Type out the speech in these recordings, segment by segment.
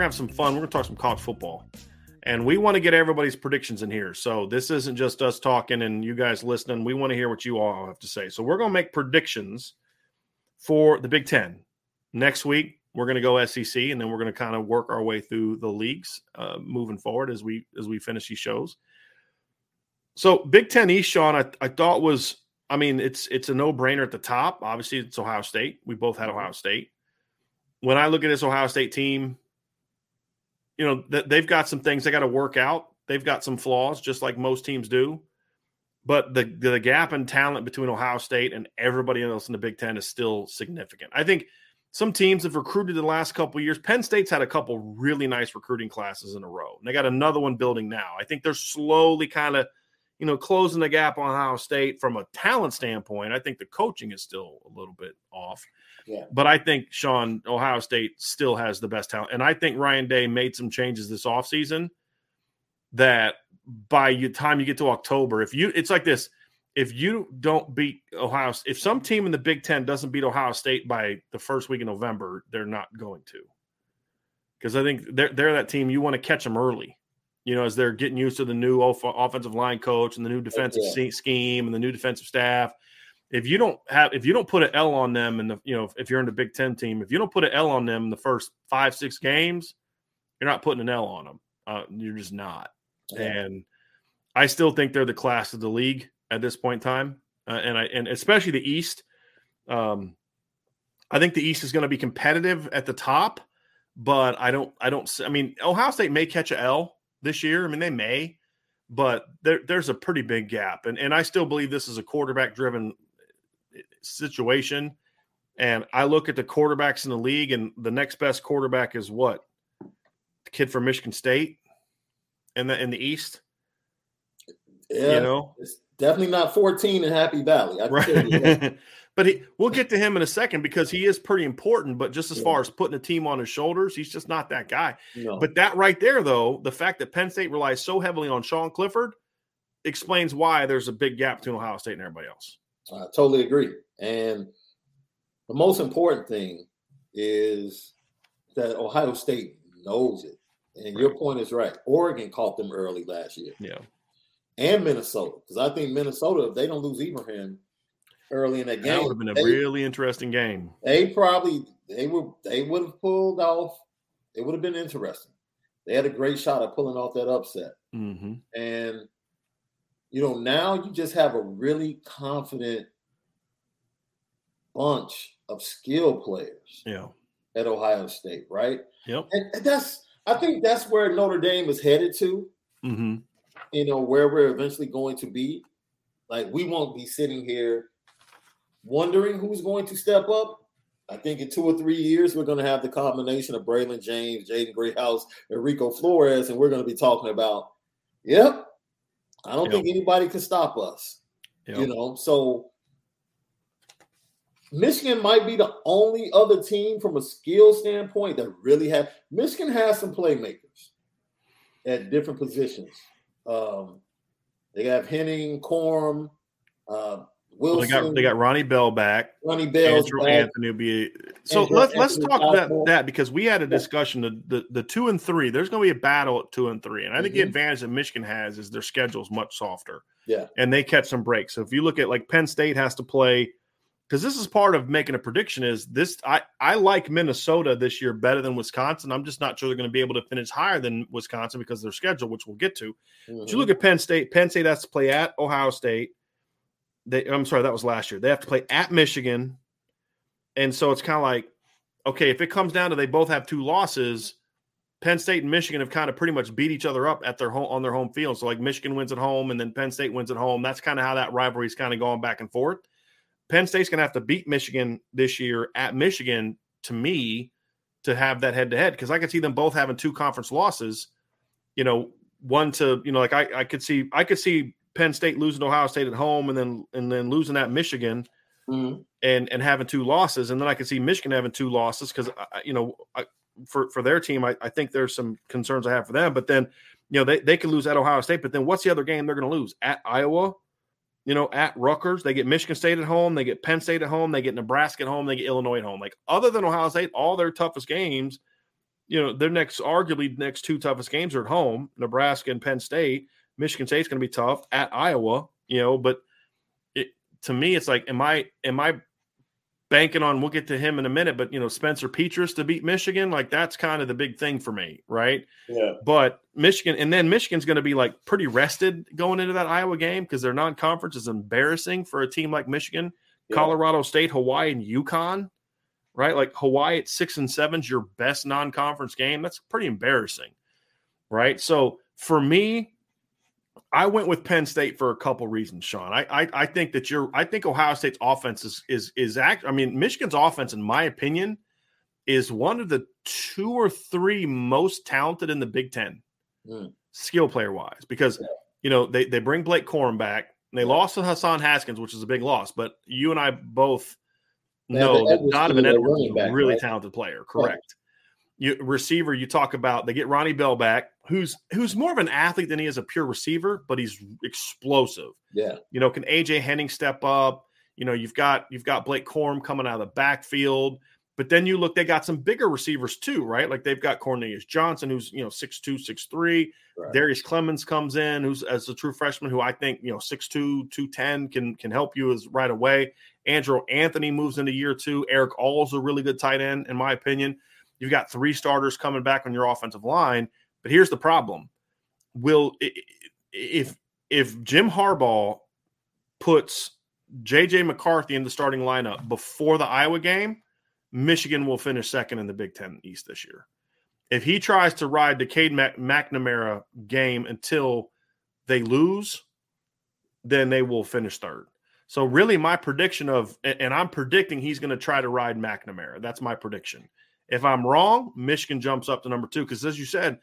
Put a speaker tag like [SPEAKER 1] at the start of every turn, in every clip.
[SPEAKER 1] Gonna have some fun. We're gonna talk some college football, and we want to get everybody's predictions in here. So this isn't just us talking and you guys listening. We want to hear what you all have to say. So we're gonna make predictions for the Big Ten next week. We're gonna go SEC, and then we're gonna kind of work our way through the leagues uh, moving forward as we as we finish these shows. So Big Ten East, Sean, I, I thought was, I mean, it's it's a no brainer at the top. Obviously, it's Ohio State. We both had Ohio State. When I look at this Ohio State team, you know that they've got some things they got to work out. They've got some flaws, just like most teams do. But the the gap in talent between Ohio State and everybody else in the Big Ten is still significant. I think some teams have recruited the last couple years. Penn State's had a couple really nice recruiting classes in a row. And they got another one building now. I think they're slowly kind of, you know, closing the gap on Ohio State from a talent standpoint. I think the coaching is still a little bit off.
[SPEAKER 2] Yeah.
[SPEAKER 1] But I think Sean Ohio State still has the best talent, and I think Ryan Day made some changes this offseason that by the time you get to October, if you it's like this, if you don't beat Ohio, if some team in the Big Ten doesn't beat Ohio State by the first week of November, they're not going to, because I think they're they're that team you want to catch them early. You know, as they're getting used to the new off- offensive line coach and the new defensive
[SPEAKER 2] Yeah.
[SPEAKER 1] scheme and the new defensive staff, if you don't have if you don't put an L on them and the you know if you're in the Big Ten team, if you don't put an L on them in the first five six games, you're not putting an L on them. Uh, you're just not.
[SPEAKER 2] Yeah.
[SPEAKER 1] And I still think they're the class of the league at this point in time, uh, and I and especially the East. Um, I think the East is going to be competitive at the top, but I don't I don't I mean Ohio State may catch a L this year. I mean they may, but there, there's a pretty big gap, and and I still believe this is a quarterback driven situation. And I look at the quarterbacks in the league, and the next best quarterback is what the kid from Michigan State, in the in the East.
[SPEAKER 2] Yeah,
[SPEAKER 1] You know,
[SPEAKER 2] it's definitely not 14 in Happy Valley. I can tell you
[SPEAKER 1] right? but he, we'll get to him in a second because he is pretty important. But just as
[SPEAKER 2] Yeah.
[SPEAKER 1] far as putting a team on his shoulders, he's just not that guy.
[SPEAKER 2] No.
[SPEAKER 1] But that right there, though, the fact that Penn State relies so heavily on Sean Clifford explains why there's a big gap between Ohio State and everybody else.
[SPEAKER 2] I totally agree. And the most important thing is that Ohio State knows it. And your point is right. Oregon caught them early last year,
[SPEAKER 1] Yeah.
[SPEAKER 2] and Minnesota. Because I think Minnesota, if they don't lose Ibrahim early in that
[SPEAKER 1] That
[SPEAKER 2] game,
[SPEAKER 1] would have been a
[SPEAKER 2] they,
[SPEAKER 1] really interesting game.
[SPEAKER 2] they probably they would they would have pulled off. It would have been interesting. They had a great shot at pulling off that upset.
[SPEAKER 1] hmm
[SPEAKER 2] And you know, now you just have a really confident bunch of skill players
[SPEAKER 1] Yeah.
[SPEAKER 2] at Ohio State, right?
[SPEAKER 1] Yep.
[SPEAKER 2] And, and that's I think that's where Notre Dame is headed to,
[SPEAKER 1] hmm
[SPEAKER 2] you know, where we're eventually going to be. Like we won't be sitting here wondering who's going to step up. I think in two or three years, we're going to have the combination of Braylon James, Jaden Greathouse, and Rico Flores, and we're going to be talking about, yep, I don't
[SPEAKER 1] Yep.
[SPEAKER 2] think anybody can stop us.
[SPEAKER 1] Yep.
[SPEAKER 2] You know, so Michigan might be the only other team from a skill standpoint that really have. Michigan has some playmakers at different positions. Um, they have Henning, Corum, uh, Wilson.
[SPEAKER 1] They got they got Ronnie Bell back.
[SPEAKER 2] Ronnie Bell.
[SPEAKER 1] Andrel Anthony will be so.
[SPEAKER 2] Andrew
[SPEAKER 1] let's let's
[SPEAKER 2] Anthony
[SPEAKER 1] talk about
[SPEAKER 2] Southpaw.
[SPEAKER 1] that because we had a discussion. The, the the two and three. There's going to be a battle at two and three, and I think the
[SPEAKER 2] Mhm.
[SPEAKER 1] advantage that Michigan has is their schedule is much softer.
[SPEAKER 2] Yeah.
[SPEAKER 1] and they catch some breaks. So if you look at like Penn State has to play because this is part of making a prediction. Is this I I like Minnesota this year better than Wisconsin. I'm just not sure they're going to be able to finish higher than Wisconsin because of their schedule, which we'll get to. But
[SPEAKER 2] Mhm.
[SPEAKER 1] you look at Penn State. Penn State has to play at Ohio State. They, I'm sorry, that was last year. They have to play at Michigan, and so it's kind of like, okay, if it comes down to they both have two losses, Penn State and Michigan have kind of pretty much beat each other up at their home on their home field. So like Michigan wins at home, and then Penn State wins at home. That's kind of how that rivalry is kind of going back and forth. Penn State's going to have to beat Michigan this year at Michigan to me to have that head to head because I could see them both having two conference losses. You know, one to you know like I, I could see I could see Penn State losing to Ohio State at home and then and then losing at Michigan
[SPEAKER 2] Mhm.
[SPEAKER 1] and and having two losses. And then I could see Michigan having two losses because you know I, for for their team I, I think there's some concerns I have for them. But then you know they they could lose at Ohio State but then what's the other game they're going to lose? At Iowa? You know at Rutgers? They get Michigan State at home they get Penn State at home they get Nebraska at home they get Illinois at home. Like other than Ohio State all their toughest games you know their next arguably next two toughest games are at home Nebraska and Penn State Michigan State's going to be tough at Iowa you know but it to me it's like am I am I banking on we'll get to him in a minute but you know Spencer Petras to beat Michigan like that's kind of the big thing for me right
[SPEAKER 2] Yeah.
[SPEAKER 1] but Michigan and then Michigan's going to be like pretty rested going into that Iowa game because their non-conference is embarrassing for a team like Michigan,
[SPEAKER 2] Yeah.
[SPEAKER 1] Colorado State, Hawaii, and UConn, right? Like Hawaii at six and seven's your best non-conference game. That's pretty embarrassing, right? So for me, I went with Penn State for a couple reasons, Sean. I, I I think that you're I think Ohio State's offense is is is act I mean Michigan's offense, in my opinion, is one of the two or three most talented in the Big Ten,
[SPEAKER 2] Mm.
[SPEAKER 1] skill player wise, because
[SPEAKER 2] Yeah.
[SPEAKER 1] you know they they bring Blake Corum back. And they lost to Hassan Haskins, which is a big loss, but you and I both
[SPEAKER 2] They
[SPEAKER 1] know that Donovan Edwards is a
[SPEAKER 2] back,
[SPEAKER 1] really
[SPEAKER 2] right?
[SPEAKER 1] talented player. Correct. You receiver, you talk about they get Ronnie Bell back, who's who's more of an athlete than he is a pure receiver, but he's explosive.
[SPEAKER 2] Yeah.
[SPEAKER 1] You know, can AJ Henning step up? You know, you've got you've got Blake Corum coming out of the backfield, but then you look, they got some bigger receivers too, right? Like they've got Cornelius Johnson, who's you know six two, six three.
[SPEAKER 2] Right.
[SPEAKER 1] Darrius Clemons comes in, who's as a true freshman, who I think you know 6'2", 210 can can help you as right away. Andrel Anthony moves into year two. Erick All's a really good tight end, in my opinion. You've got three starters coming back on your offensive line, but here's the problem: will if if Jim Harbaugh puts JJ McCarthy in the starting lineup before the Iowa game, Michigan will finish second in the Big Ten East this year. If he tries to ride the Cade McNamara game until they lose, then they will finish third. So really, my prediction of, and I'm predicting he's going to try to ride McNamara. That's my prediction. If I'm wrong, Michigan jumps up to number two because, as you said,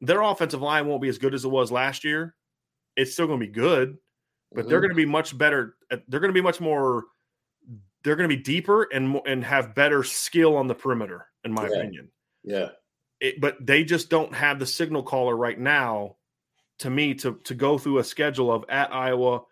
[SPEAKER 1] their offensive line won't be as good as it was last year. It's still going to be good, but they're
[SPEAKER 2] Mhm.
[SPEAKER 1] going to be much better. uh, They're going to be much more. They're going to be deeper and and have better skill on the perimeter, in my
[SPEAKER 2] Yeah.
[SPEAKER 1] opinion.
[SPEAKER 2] Yeah.
[SPEAKER 1] It, but they just don't have the signal caller right now. To me, to to go through a schedule of at Iowa,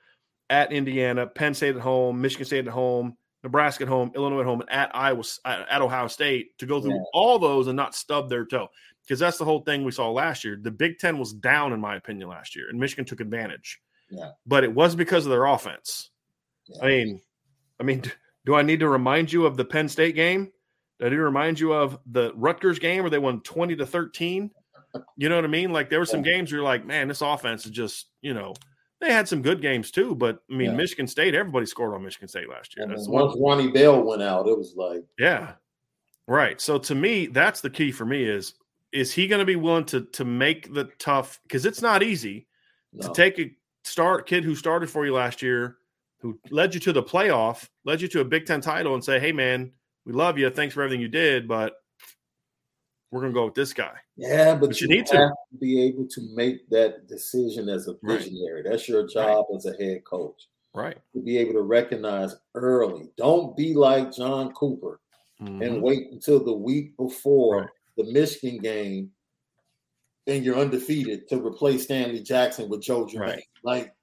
[SPEAKER 1] at Indiana, Penn State at home, Michigan State at home, Nebraska at home, Illinois at home, and at Iowa at, at Ohio State to go through
[SPEAKER 2] Yeah.
[SPEAKER 1] all those and not stub their toe because that's the whole thing we saw last year. The Big Ten was down, in my opinion, last year, and Michigan took advantage.
[SPEAKER 2] Yeah.
[SPEAKER 1] But it was because of their offense.
[SPEAKER 2] Yeah.
[SPEAKER 1] I mean, I mean, do I need to remind you of the Penn State game? Do I need to remind you of the Rutgers game where they won twenty to thirteen? You know what I mean? Like there were some games where you're like, man, this offense is just, you know, they had some good games too. But I mean,
[SPEAKER 2] Yeah.
[SPEAKER 1] Michigan State, everybody scored on Michigan State last year.
[SPEAKER 2] And
[SPEAKER 1] That's
[SPEAKER 2] then
[SPEAKER 1] the one
[SPEAKER 2] once Ronnie Bell went out, it was like,
[SPEAKER 1] yeah. Right. So to me, that's the key for me is is he going to be willing to to make the tough because it's not easy
[SPEAKER 2] no.
[SPEAKER 1] to take a start kid who started for you last year, who led you to the playoff, led you to a Big Ten title, and say, "Hey, man, we love you. Thanks for everything you did, but we're going to go with this guy."
[SPEAKER 2] Yeah, but,
[SPEAKER 1] But
[SPEAKER 2] you,
[SPEAKER 1] you need to.
[SPEAKER 2] be able to make that decision as a
[SPEAKER 1] Right.
[SPEAKER 2] visionary. That's your job as a head coach.
[SPEAKER 1] Right.
[SPEAKER 2] To be able to recognize early. Don't be like John Cooper mm-hmm. and wait until the week before right. The Michigan game and you're undefeated to replace Stanley Jackson with Joe Germaine. Right. Like,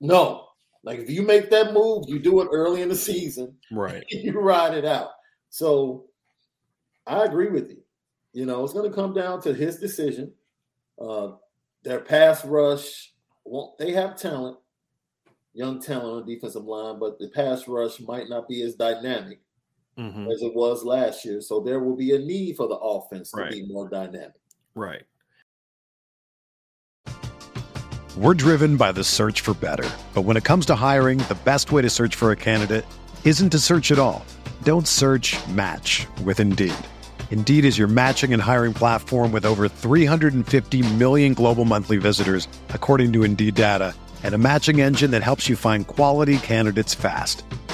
[SPEAKER 2] no. Like if you make that move, you do it early in the season.
[SPEAKER 1] Right.
[SPEAKER 2] You ride it out. So I agree with you. You know, it's going to come down to his decision. Uh, their pass rush, well, they have talent, young talent on the defensive line, but the pass rush might not be as dynamic mm-hmm. as it was last year. So there will be a need for the offense to be more dynamic.
[SPEAKER 1] Right.
[SPEAKER 3] We're driven by the search for better. But when it comes to hiring, the best way to search for a candidate isn't to search at all. Don't search match with Indeed. Indeed is your matching and hiring platform with over 350 million global monthly visitors, according to Indeed data, and a matching engine that helps you find quality candidates fast.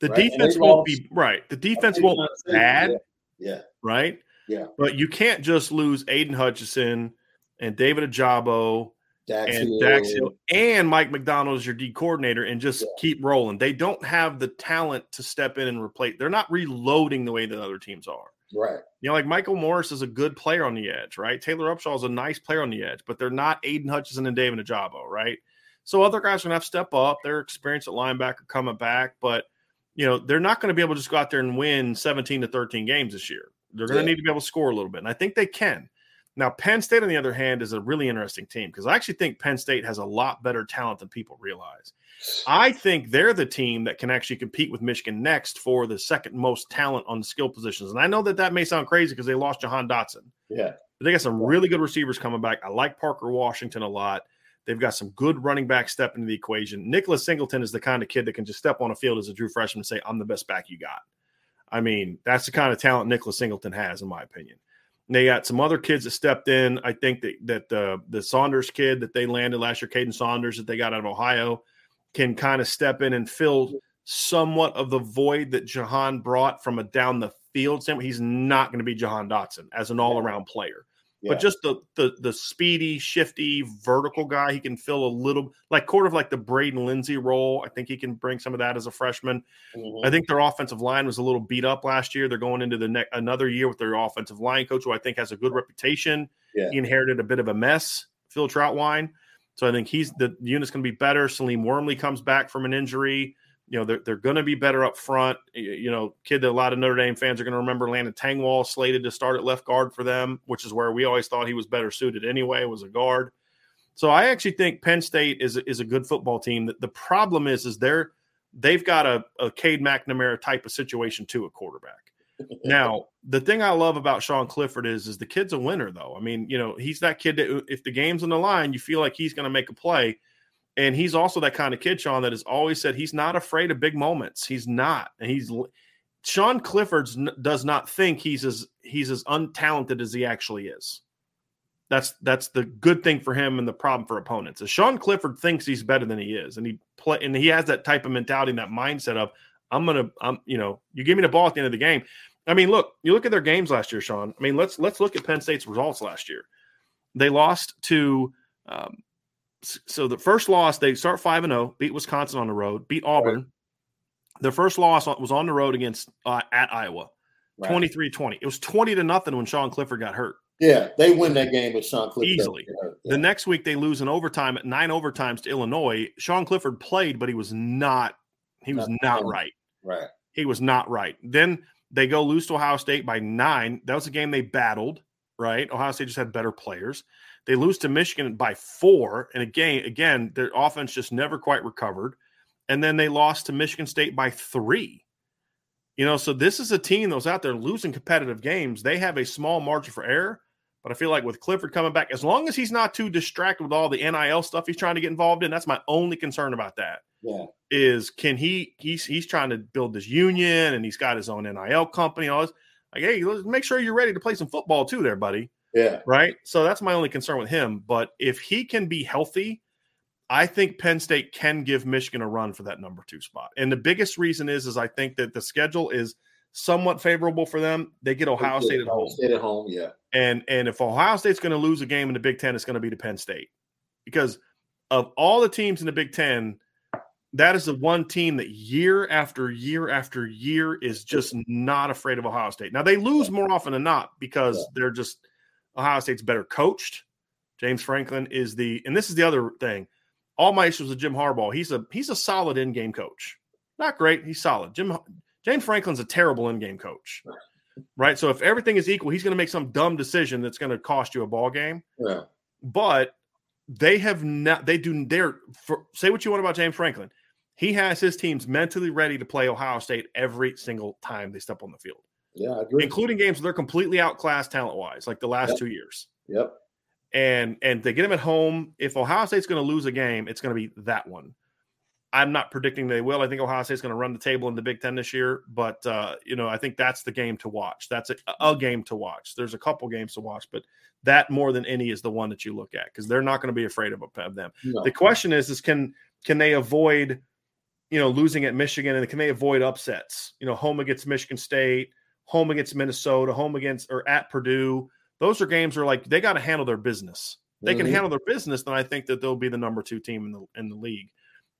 [SPEAKER 1] The right? defense won't be right. The defense won't be bad.
[SPEAKER 2] Yeah.
[SPEAKER 1] Right.
[SPEAKER 2] Yeah.
[SPEAKER 1] But you can't just lose Aidan Hutchinson and David Ojabo Dax and Hill. Dax Hill and Mike Macdonald as your D coordinator and just yeah. keep rolling. They don't have the talent to step in and replace. They're not reloading the way that other teams are.
[SPEAKER 2] Right.
[SPEAKER 1] You know, like Michael Morris is a good player on the edge, right? Taylor Upshaw is a nice player on the edge, but they're not Aidan Hutchinson and David Ojabo, right? So other guys are gonna have to step up. Their experience at linebacker coming back, but you know, they're not going to be able to just go out there and win 17 to 13 games this year. They're going to yeah. need to be able to score a little bit. And I think they can. Now, Penn State, on the other hand, is a really interesting team because I actually think Penn State has a lot better talent than people realize. I think they're the team that can actually compete with Michigan next for the second most talent on the skill positions. And I know that that may sound crazy because they lost Jahan Dotson.
[SPEAKER 2] Yeah.
[SPEAKER 1] But they got some really good receivers coming back. I like Parker Washington a lot. They've got some good running back step into the equation. Nicholas Singleton is the kind of kid that can just step on a field as a true freshman and say, I'm the best back you got. I mean, that's the kind of talent Nicholas Singleton has, in my opinion. And they got some other kids that stepped in. I think that that uh, the Saunders kid that they landed last year, Kaden Saunders, that they got out of Ohio, can kind of step in and fill somewhat of the void that Jahan brought from a down the field standpoint. He's not going to be Jahan Dotson as an all around player but just the, the the speedy, shifty, vertical guy, he can fill a little like sort of like the Braden Lenzy role. I think he can bring some of that as a freshman. Mm-hmm. I think their offensive line was a little beat up last year. They're going into the next another year with their offensive line coach, who I think has a good reputation.
[SPEAKER 2] Yeah.
[SPEAKER 1] He inherited a bit of a mess, Phil Trautwein. So I think he's the unit's going to be better. Salim Wormley comes back from an injury you know, they're, they're going to be better up front. You know, kid that a lot of Notre Dame fans are going to remember Landon Tengwall slated to start at left guard for them, which is where we always thought he was better suited anyway, was a guard. So I actually think Penn State is, is a good football team. The, problem is, is they're they've got a, a Cade McNamara type of situation to a quarterback. now, the thing I love about Sean Clifford is is the kid's a winner though. I mean, you know, he's that kid that if the game's on the line, you feel like he's going to make a play. And he's also that kind of kid, Sean, that has always said he's not afraid of big moments. He's not, and he's Sean Clifford does not think he's as he's as untalented as he actually is. That's that's the good thing for him and the problem for opponents. Is Sean Clifford thinks he's better than he is, and he play and he has that type of mentality and that mindset of I'm gonna I'm you know you give me the ball at the end of the game. I mean, look, you look at their games last year, Sean. I mean, let's let's look at Penn State's results last year. They lost to um, so the first loss they start five and zero, oh, beat Wisconsin on the road, beat Auburn. Right. Their first loss was on the road against uh, at Iowa, right. 23-20. It was twenty to nothing when Sean Clifford got hurt.
[SPEAKER 2] Yeah, they win that game with Sean Clifford
[SPEAKER 1] easily. Yeah. The next week they lose in overtime at nine overtimes to Illinois. Sean Clifford played, but he was not. He was not, not right.
[SPEAKER 2] Right.
[SPEAKER 1] He was not right. Then they go lose to Ohio State by nine. That was a game they battled. Right. Ohio State just had better players. They lose to Michigan by four, and again, again, their offense just never quite recovered. And then they lost to Michigan State by three. You know, so this is a team that was out there losing competitive games. They have a small margin for error, but I feel like with Clifford coming back, as long as he's not too distracted with all the NIL stuff he's trying to get involved in, that's my only concern about that.
[SPEAKER 2] Yeah.
[SPEAKER 1] Is can he he's he's trying to build this union and he's got his own NIL company, all this. Like, hey, let's make sure you're ready to play some football too, there, buddy.
[SPEAKER 2] Yeah.
[SPEAKER 1] Right. So that's my only concern with him. But if he can be healthy, I think Penn State can give Michigan a run for that number two spot. And the biggest reason is, is I think that the schedule is somewhat favorable for them. They get Ohio State at home.
[SPEAKER 2] State at home, yeah.
[SPEAKER 1] And and if Ohio State's going to lose a game in the Big Ten, it's going to be to Penn State because of all the teams in the Big Ten, that is the one team that year after year after year is just not afraid of Ohio State. Now they lose more often than not because yeah. they're just Ohio State's better coached. James Franklin is the, and this is the other thing. All my issues with Jim Harbaugh. He's a he's a solid in game coach. Not great. He's solid. Jim James Franklin's a terrible in game coach. Right. So if everything is equal, he's going to make some dumb decision that's going to cost you a ball game.
[SPEAKER 2] Yeah.
[SPEAKER 1] But they have not. They do. They're for, say what you want about James Franklin. He has his teams mentally ready to play Ohio State every single time they step on the field.
[SPEAKER 2] Yeah,
[SPEAKER 1] including games where they're completely outclassed talent wise, like the last
[SPEAKER 2] yep.
[SPEAKER 1] two years.
[SPEAKER 2] Yep.
[SPEAKER 1] And and they get them at home. If Ohio State's going to lose a game, it's going to be that one. I'm not predicting they will. I think Ohio State's going to run the table in the Big Ten this year, but uh, you know I think that's the game to watch. That's a, a game to watch. There's a couple games to watch, but that more than any is the one that you look at because they're not going to be afraid of, of them. No. The question is, is can can they avoid, you know, losing at Michigan and can they avoid upsets? You know, home against Michigan State, home against Minnesota, home against or at Purdue. Those are games where like they got to handle their business. They mm-hmm. can handle their business, then I think that they'll be the number two team in the in the league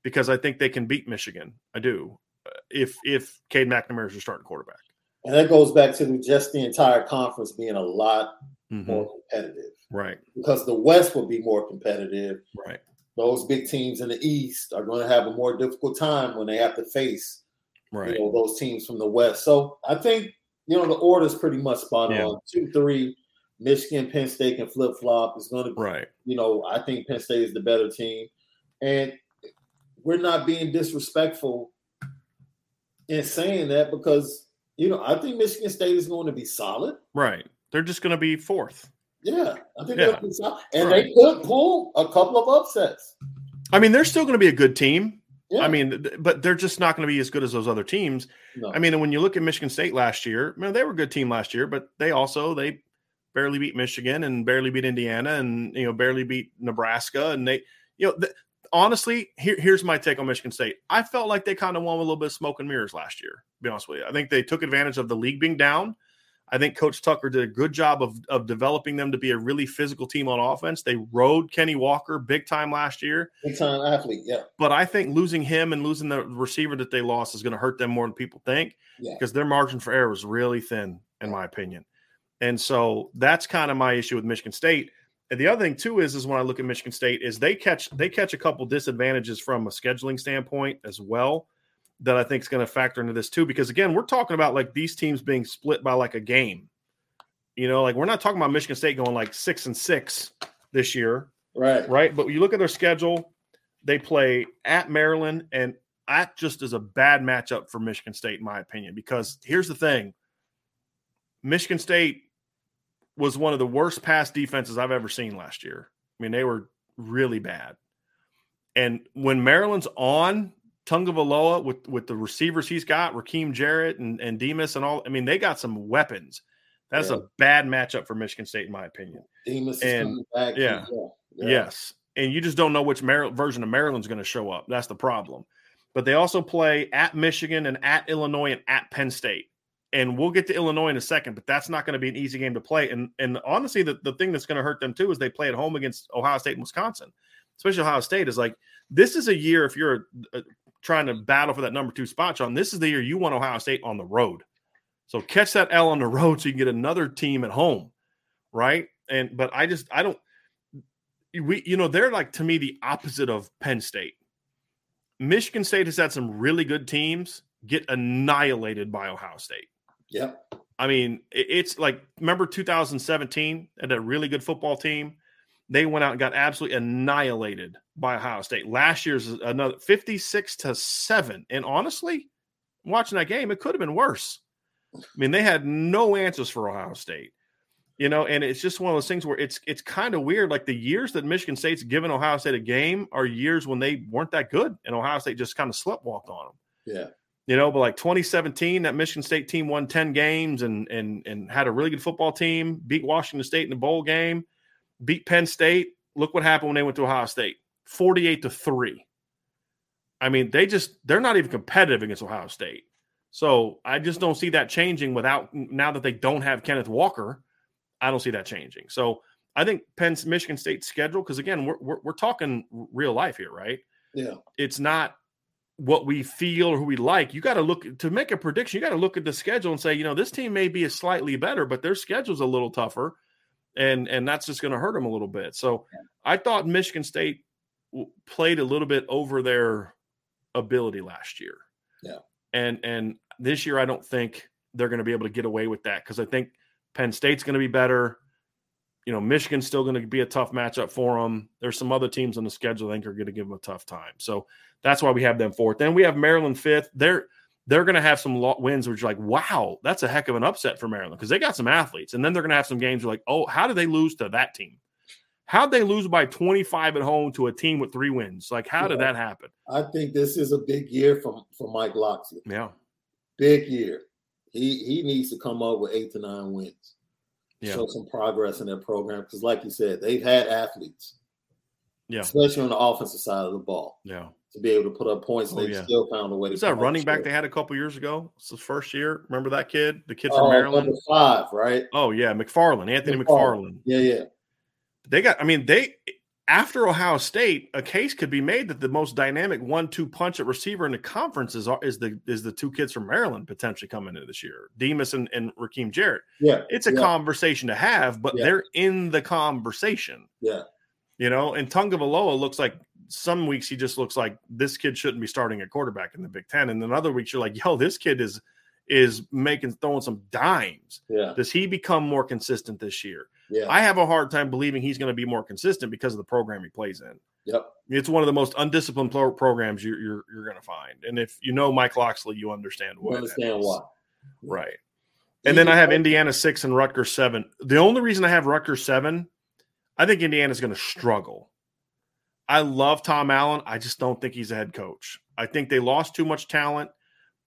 [SPEAKER 1] because I think they can beat Michigan. I do uh, if if Cade McNamara is your starting quarterback.
[SPEAKER 2] And that goes back to just the entire conference being a lot mm-hmm. more competitive,
[SPEAKER 1] right?
[SPEAKER 2] Because the West will be more competitive,
[SPEAKER 1] right?
[SPEAKER 2] Those big teams in the East are going to have a more difficult time when they have to face,
[SPEAKER 1] right?
[SPEAKER 2] You know, those teams from the West. So I think you know, the order is pretty much spot yeah. on. Two, three, Michigan, Penn State can flip flop. It's going to,
[SPEAKER 1] right.
[SPEAKER 2] You know, I think Penn State is the better team, and we're not being disrespectful in saying that because you know I think Michigan State is going to be solid.
[SPEAKER 1] Right. They're just going to be fourth.
[SPEAKER 2] Yeah, I think yeah. they'll be solid, and right. they could pull a couple of upsets.
[SPEAKER 1] I mean, they're still going to be a good team. Yeah. I mean, but they're just not going to be as good as those other teams. No. I mean, and when you look at Michigan State last year, I mean, they were a good team last year, but they also they barely beat Michigan and barely beat Indiana and you know barely beat Nebraska and they you know th- honestly here, here's my take on Michigan State. I felt like they kind of won with a little bit of smoke and mirrors last year. be honest with you, I think they took advantage of the league being down. I think Coach Tucker did a good job of, of developing them to be a really physical team on offense. They rode Kenny Walker big time last year.
[SPEAKER 2] Big time athlete, yeah.
[SPEAKER 1] But I think losing him and losing the receiver that they lost is going to hurt them more than people think yeah. because their margin for error was really thin, in my opinion. And so that's kind of my issue with Michigan State. And the other thing too is, is when I look at Michigan State, is they catch they catch a couple disadvantages from a scheduling standpoint as well that I think is going to factor into this too. Because again, we're talking about like these teams being split by like a game. You know, like we're not talking about Michigan State going like six and six this year.
[SPEAKER 2] Right.
[SPEAKER 1] Right. But you look at their schedule, they play at Maryland and that just is a bad matchup for Michigan State, in my opinion. Because here's the thing: Michigan State was one of the worst pass defenses I've ever seen last year. I mean, they were really bad. And when Maryland's on Tagovailoa with with the receivers he's got, Rakim Jarrett and, and Demus and all, I mean, they got some weapons. That's yeah. a bad matchup for Michigan State, in my opinion.
[SPEAKER 2] Demus and, back.
[SPEAKER 1] Yeah, yeah, Yes. And you just don't know which Maryland, version of Maryland's going to show up. That's the problem. But they also play at Michigan and at Illinois and at Penn State and we'll get to Illinois in a second, but that's not going to be an easy game to play. And and honestly, the, the thing that's going to hurt them too is they play at home against Ohio State and Wisconsin, especially Ohio State is like this is a year if you're uh, trying to battle for that number two spot, John. This is the year you want Ohio State on the road. So catch that L on the road so you can get another team at home, right? And but I just I don't we you know they're like to me the opposite of Penn State. Michigan State has had some really good teams get annihilated by Ohio State.
[SPEAKER 2] Yep.
[SPEAKER 1] I mean, it's like remember 2017 and a really good football team. They went out and got absolutely annihilated by Ohio State. Last year's another 56 to 7. And honestly, watching that game, it could have been worse. I mean, they had no answers for Ohio State. You know, and it's just one of those things where it's it's kind of weird. Like the years that Michigan State's given Ohio State a game are years when they weren't that good, and Ohio State just kind of sleptwalked on them.
[SPEAKER 2] Yeah.
[SPEAKER 1] You know, but like 2017, that Michigan State team won 10 games and and and had a really good football team, beat Washington State in the bowl game, beat Penn State. Look what happened when they went to Ohio State. 48 to 3. I mean, they just they're not even competitive against Ohio State. So I just don't see that changing without now that they don't have Kenneth Walker. I don't see that changing. So I think Penn's Michigan State schedule, because again, we're, we're, we're talking real life here, right?
[SPEAKER 2] Yeah.
[SPEAKER 1] It's not what we feel or who we like, you got to look to make a prediction. You got to look at the schedule and say, you know, this team may be a slightly better, but their schedule's a little tougher, and and that's just going to hurt them a little bit. So I thought Michigan State played a little bit over their ability last year.
[SPEAKER 2] Yeah,
[SPEAKER 1] and and this year I don't think they're going to be able to get away with that because I think Penn State's going to be better. You know, Michigan's still going to be a tough matchup for them. There's some other teams on the schedule I think are going to give them a tough time. So that's why we have them fourth. Then we have Maryland fifth. They're they're going to have some wins which are like, wow, that's a heck of an upset for Maryland because they got some athletes. And then they're going to have some games where like, oh, how did they lose to that team? How'd they lose by 25 at home to a team with three wins? Like, how yeah. did that happen?
[SPEAKER 2] I think this is a big year for, for Mike Locksley.
[SPEAKER 1] Yeah.
[SPEAKER 2] Big year. He he needs to come up with eight to nine wins. Yeah. Show some progress in their program. Because, like you said, they've had athletes.
[SPEAKER 1] Yeah.
[SPEAKER 2] Especially on the offensive side of the ball.
[SPEAKER 1] Yeah
[SPEAKER 2] to be able to put up points. Oh, they yeah. still found a way to.
[SPEAKER 1] Is that running back they had a couple years ago? It's his first year. Remember that kid, the kid from oh, Maryland,
[SPEAKER 2] five, right?
[SPEAKER 1] Oh yeah, McFarland, Anthony McFarland.
[SPEAKER 2] Yeah, yeah.
[SPEAKER 1] They got. I mean, they after Ohio State, a case could be made that the most dynamic one-two punch at receiver in the conference is, is the is the two kids from Maryland potentially coming into this year, Demus and, and Rakim Jarrett.
[SPEAKER 2] Yeah,
[SPEAKER 1] it's a
[SPEAKER 2] yeah.
[SPEAKER 1] conversation to have, but yeah. they're in the conversation.
[SPEAKER 2] Yeah,
[SPEAKER 1] you know, and Tagovailoa looks like some weeks he just looks like this kid shouldn't be starting at quarterback in the Big Ten, and then other weeks you're like, yo, this kid is is making throwing some dimes.
[SPEAKER 2] Yeah.
[SPEAKER 1] Does he become more consistent this year?
[SPEAKER 2] Yeah.
[SPEAKER 1] I have a hard time believing he's going to be more consistent because of the program he plays in.
[SPEAKER 2] Yep.
[SPEAKER 1] It's one of the most undisciplined pro- programs you're you're, you're going to find, and if you know Mike Locksley, you understand why.
[SPEAKER 2] You understand why.
[SPEAKER 1] Right. And then I have Indiana six and Rutgers seven. The only reason I have Rutgers seven, I think Indiana's going to struggle. I love Tom Allen. I just don't think he's a head coach. I think they lost too much talent.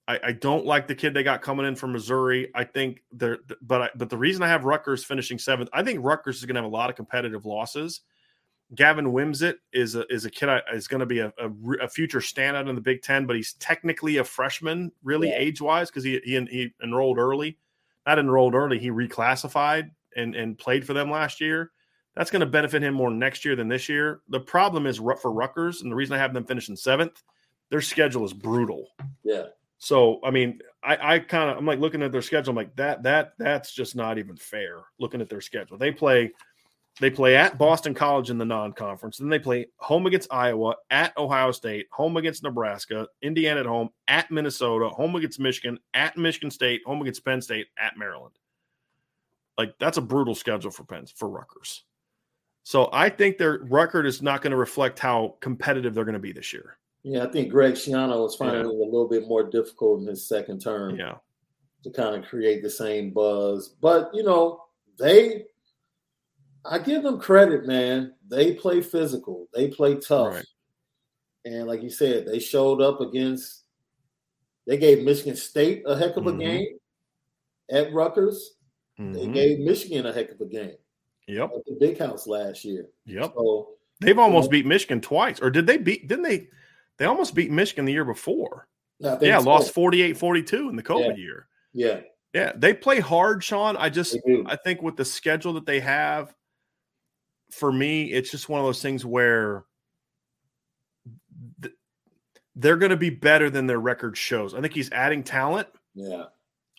[SPEAKER 1] I, I don't like the kid they got coming in from Missouri. I think they're, but I, but the reason I have Rutgers finishing seventh, I think Rutgers is going to have a lot of competitive losses. Gavin Wimsatt is a, is a kid I, is going to be a, a, a, future standout in the Big Ten, but he's technically a freshman, really yeah. age wise, because he, he he enrolled early, not enrolled early, he reclassified and and played for them last year. That's going to benefit him more next year than this year. The problem is for Rutgers, and the reason I have them finishing seventh, their schedule is brutal.
[SPEAKER 2] Yeah.
[SPEAKER 1] So I mean, I, I kind of I'm like looking at their schedule. I'm like that that that's just not even fair. Looking at their schedule, they play they play at Boston College in the non-conference. Then they play home against Iowa, at Ohio State, home against Nebraska, Indiana at home, at Minnesota, home against Michigan, at Michigan State, home against Penn State, at Maryland. Like that's a brutal schedule for Penn for Rutgers. So I think their record is not going to reflect how competitive they're going to be this year.
[SPEAKER 2] Yeah, I think Greg Schiano was finding
[SPEAKER 1] Yeah.
[SPEAKER 2] it a little bit more difficult in his second term
[SPEAKER 1] Yeah.
[SPEAKER 2] to kind of create the same buzz. But you know, they I give them credit, man. They play physical, they play tough.
[SPEAKER 1] Right.
[SPEAKER 2] And like you said, they showed up against they gave Michigan State a heck of a
[SPEAKER 1] Mhm.
[SPEAKER 2] game at Rutgers. They
[SPEAKER 1] Mhm.
[SPEAKER 2] gave Michigan a heck of a game
[SPEAKER 1] Yep.
[SPEAKER 2] at the big house last year.
[SPEAKER 1] Yep.
[SPEAKER 2] So
[SPEAKER 1] They've almost beat Michigan twice. Or did they beat didn't they they almost beat Michigan the year before? Yeah,
[SPEAKER 2] so.
[SPEAKER 1] lost 48-42 in the COVID year.
[SPEAKER 2] Yeah,
[SPEAKER 1] Yeah, they play hard, Sean. I just. I think with the schedule that they have, for me, it's just one of those things where th- they're going to be better than their record shows. I think he's adding talent.
[SPEAKER 2] yeah.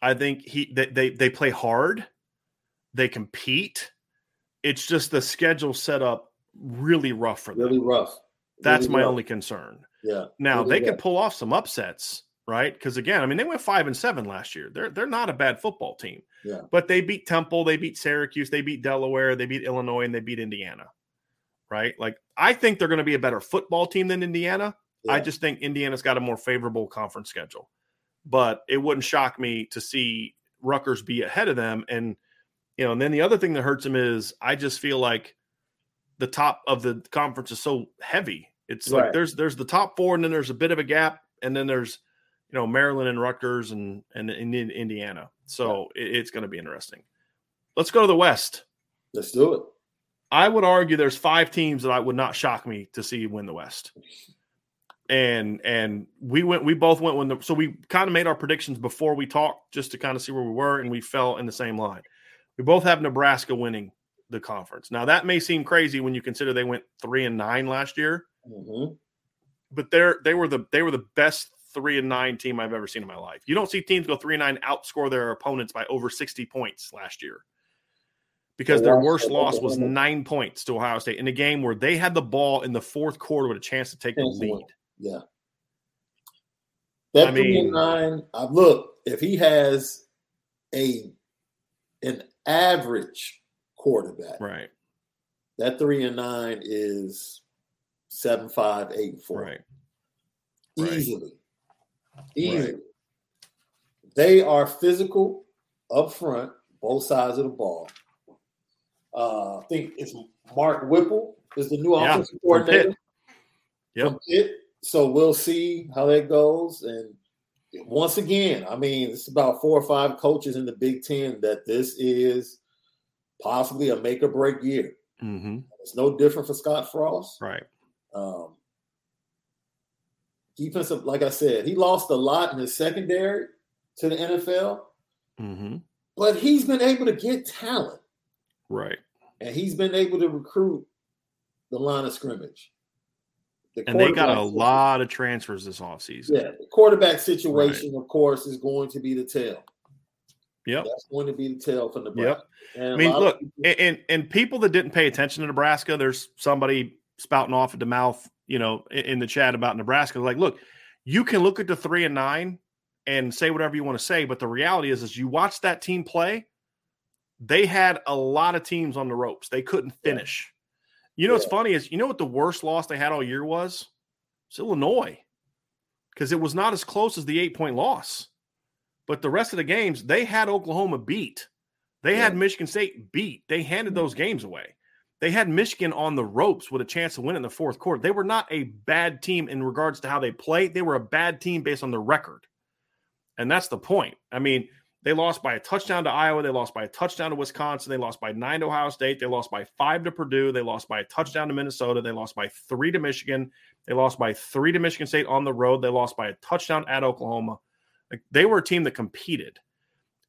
[SPEAKER 1] I think he they they, they play hard, they compete. It's just the schedule set up really rough for them.
[SPEAKER 2] Really rough.
[SPEAKER 1] That's
[SPEAKER 2] Really
[SPEAKER 1] my
[SPEAKER 2] rough.
[SPEAKER 1] only concern.
[SPEAKER 2] Yeah.
[SPEAKER 1] Now
[SPEAKER 2] Really
[SPEAKER 1] they could
[SPEAKER 2] rough.
[SPEAKER 1] pull off some upsets, right? Because again, I mean, they went five and seven last year. They're they're not a bad football team.
[SPEAKER 2] Yeah.
[SPEAKER 1] But they beat Temple, they beat Syracuse, they beat Delaware, they beat Illinois, and they beat Indiana. Right? Like I think they're going to be a better football team than Indiana. I just think Indiana's got a more favorable conference schedule. But it wouldn't shock me to see Rutgers be ahead of them. And you know, and then the other thing that hurts him is I just feel like the top of the conference is so heavy. It's like there's there's the top four, and then there's a bit of a gap, and then there's you know Maryland and Rutgers and and, and in Indiana. So it, it's going to be interesting. Let's go to the West.
[SPEAKER 2] Let's do it.
[SPEAKER 1] I would argue there's five teams that I would not shock me to see win the West. And and we went we both went when the so we kind of made our predictions before we talked just to kind of see where we were and we fell in the same line. We both have Nebraska winning the conference. Now that may seem crazy when you consider they went 3 and 9 last year,
[SPEAKER 2] Mhm.
[SPEAKER 1] but they're they were the they were the best 3 and 9 team I've ever seen in my life. You don't see teams go 3 and 9 outscore their opponents by over 60 points last year. Because their worst loss was nine points to Ohio State in a game where they had the ball in the fourth quarter with a chance to take the
[SPEAKER 2] Chance to win.
[SPEAKER 1] lead.
[SPEAKER 2] Yeah. That
[SPEAKER 1] I
[SPEAKER 2] three and
[SPEAKER 1] mean-
[SPEAKER 2] nine. I look if he has a an average quarterback.
[SPEAKER 1] Right,
[SPEAKER 2] That three and nine is seven, five, eight, and four.
[SPEAKER 1] right. right.
[SPEAKER 2] Easily. Easily. They are physical up front, both sides of the ball. Uh, I think it's Mark Whipple is the new
[SPEAKER 1] Yeah,
[SPEAKER 2] offensive
[SPEAKER 1] from Pitt.
[SPEAKER 2] coordinator.
[SPEAKER 1] Yep.
[SPEAKER 2] From Pitt. So we'll see how that goes. And once again, I mean, it's about four or five coaches in the Big Ten that this is possibly a make or break year.
[SPEAKER 1] hmm
[SPEAKER 2] It's no different for Scott Frost.
[SPEAKER 1] Right.
[SPEAKER 2] Um, defensive, like I said, he lost a lot in his secondary to the NFL,
[SPEAKER 1] hmm
[SPEAKER 2] but he's been able to get talent
[SPEAKER 1] Right.
[SPEAKER 2] and he's been able to recruit the line of scrimmage. The
[SPEAKER 1] And they got a lot of transfers this offseason.
[SPEAKER 2] Yeah, the quarterback situation, of course, is going to be the tail.
[SPEAKER 1] Yep.
[SPEAKER 2] That's going to be the tail for Nebraska. And
[SPEAKER 1] I mean, look,
[SPEAKER 2] people-
[SPEAKER 1] and, and people that didn't pay attention to Nebraska, there's somebody spouting off at the mouth, you know, in, the chat about Nebraska. Like, look, you can look at the three and nine and say whatever you want to say, but the reality is, is you watch that team play, they had a lot of teams on the ropes. They couldn't
[SPEAKER 2] Yeah.
[SPEAKER 1] You know what's funny is, you know what the worst loss they had all year was? It's Illinois, because it was not as close as the eight point loss. But the rest of the games, they had Oklahoma beat. They had Michigan State beat. They handed those mm-hmm. games away. They had Michigan on the ropes with a chance to win in the fourth quarter. They were not a bad team in regards to how they played. They were a bad team based on their record. And that's the point. I mean, they lost by a touchdown to Iowa. They lost by a touchdown to Wisconsin. They lost by nine to Ohio State. They lost by five to Purdue. They lost by a touchdown to Minnesota. They lost by three to Michigan. They lost by three to Michigan State on the road. They lost by a touchdown at Oklahoma. Like they were a team that competed.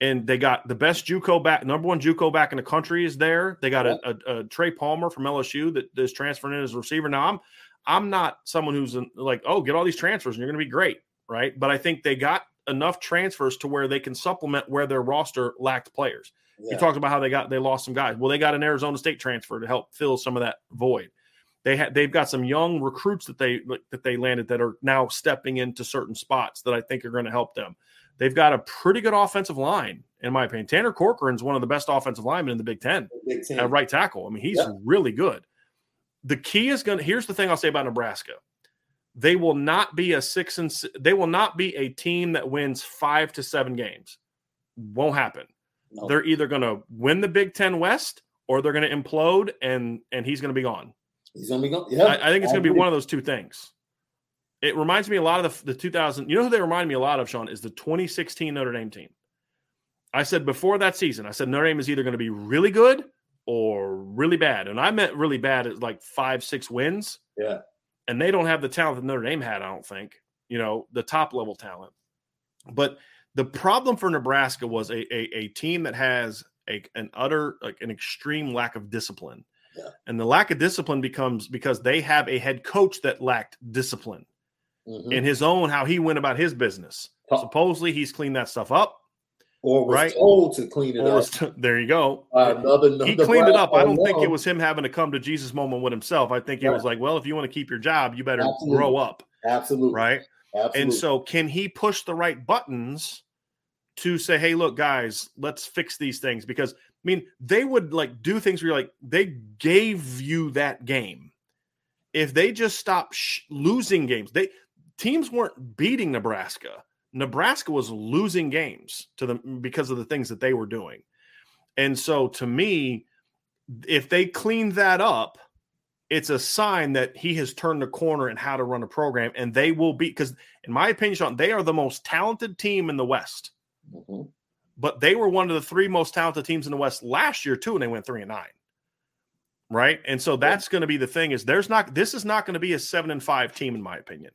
[SPEAKER 1] And they got the best JUCO back, number one JUCO back in the country is there. They got a, a, a Trey Palmer from LSU that is transferring in as a receiver. Now I'm I'm not someone who's like, oh, get all these transfers and you're going to be great, right? But I think they got enough transfers to where they can supplement where their roster lacked players.
[SPEAKER 2] yeah.
[SPEAKER 1] You talked about how they got they lost some guys. Well, they got an Arizona State transfer to help fill some of that void. They had they've got some young recruits that they that they landed that are now stepping into certain spots that I think are going to help them. They've got a pretty good offensive line, in my opinion. Turner Corcoran's one of the best offensive linemen in the Big Ten
[SPEAKER 2] Big Ten.
[SPEAKER 1] at right tackle. I mean, he's
[SPEAKER 2] Yeah.
[SPEAKER 1] really good. The key is going to here's the thing I'll say about Nebraska. They will not be a six and they will not be a team that wins five to seven games. Won't happen. No. They're either going to win the Big Ten West or they're going to implode and and he's going to be gone.
[SPEAKER 2] He's going to be gone. Yeah, I,
[SPEAKER 1] I think it's going to be one of those two things. It reminds me a lot of the, the 2000. You know who they remind me a lot of, Sean, is the 2016 Notre Dame team. I said before that season, I said Notre Dame is either going to be really good or really bad, and I meant really bad at like five, six wins.
[SPEAKER 2] Yeah,
[SPEAKER 1] and they don't have the talent that Notre Dame had. I don't think you know the top level talent, but the problem for Nebraska was a a, a team that has a an utter like an extreme lack of discipline.
[SPEAKER 2] Yeah.
[SPEAKER 1] And the lack of discipline becomes because they have a head coach that lacked discipline mm-hmm. in his own how he went about his business. Oh. Supposedly he's cleaned that stuff up.
[SPEAKER 2] Or was right? told to clean it or up.
[SPEAKER 1] To, there you go.
[SPEAKER 2] Uh, another, another
[SPEAKER 1] he cleaned it up. I don't think it was him having to come to Jesus moment with himself. I think it was like, well, if you want to keep your job, you better Absolutely. grow up.
[SPEAKER 2] Absolutely.
[SPEAKER 1] Right.
[SPEAKER 2] Absolutely.
[SPEAKER 1] And so, can he push the right buttons to say, hey, look, guys, let's fix these things? Because I mean, they would like do things where you're like they gave you that game. If they just stop sh- losing games, they teams weren't beating Nebraska. Nebraska was losing games to them because of the things that they were doing. And so to me, if they clean that up, it's a sign that he has turned the corner in how to run a program, and they will be because, in my opinion, Sean, they are the most talented team in the West. Mm-hmm. But they were one of the three most talented teams in the West last year too, and they went three and nine. Right, and so that's yeah. going to be the thing is there's not this is not going to be a seven and five team in my opinion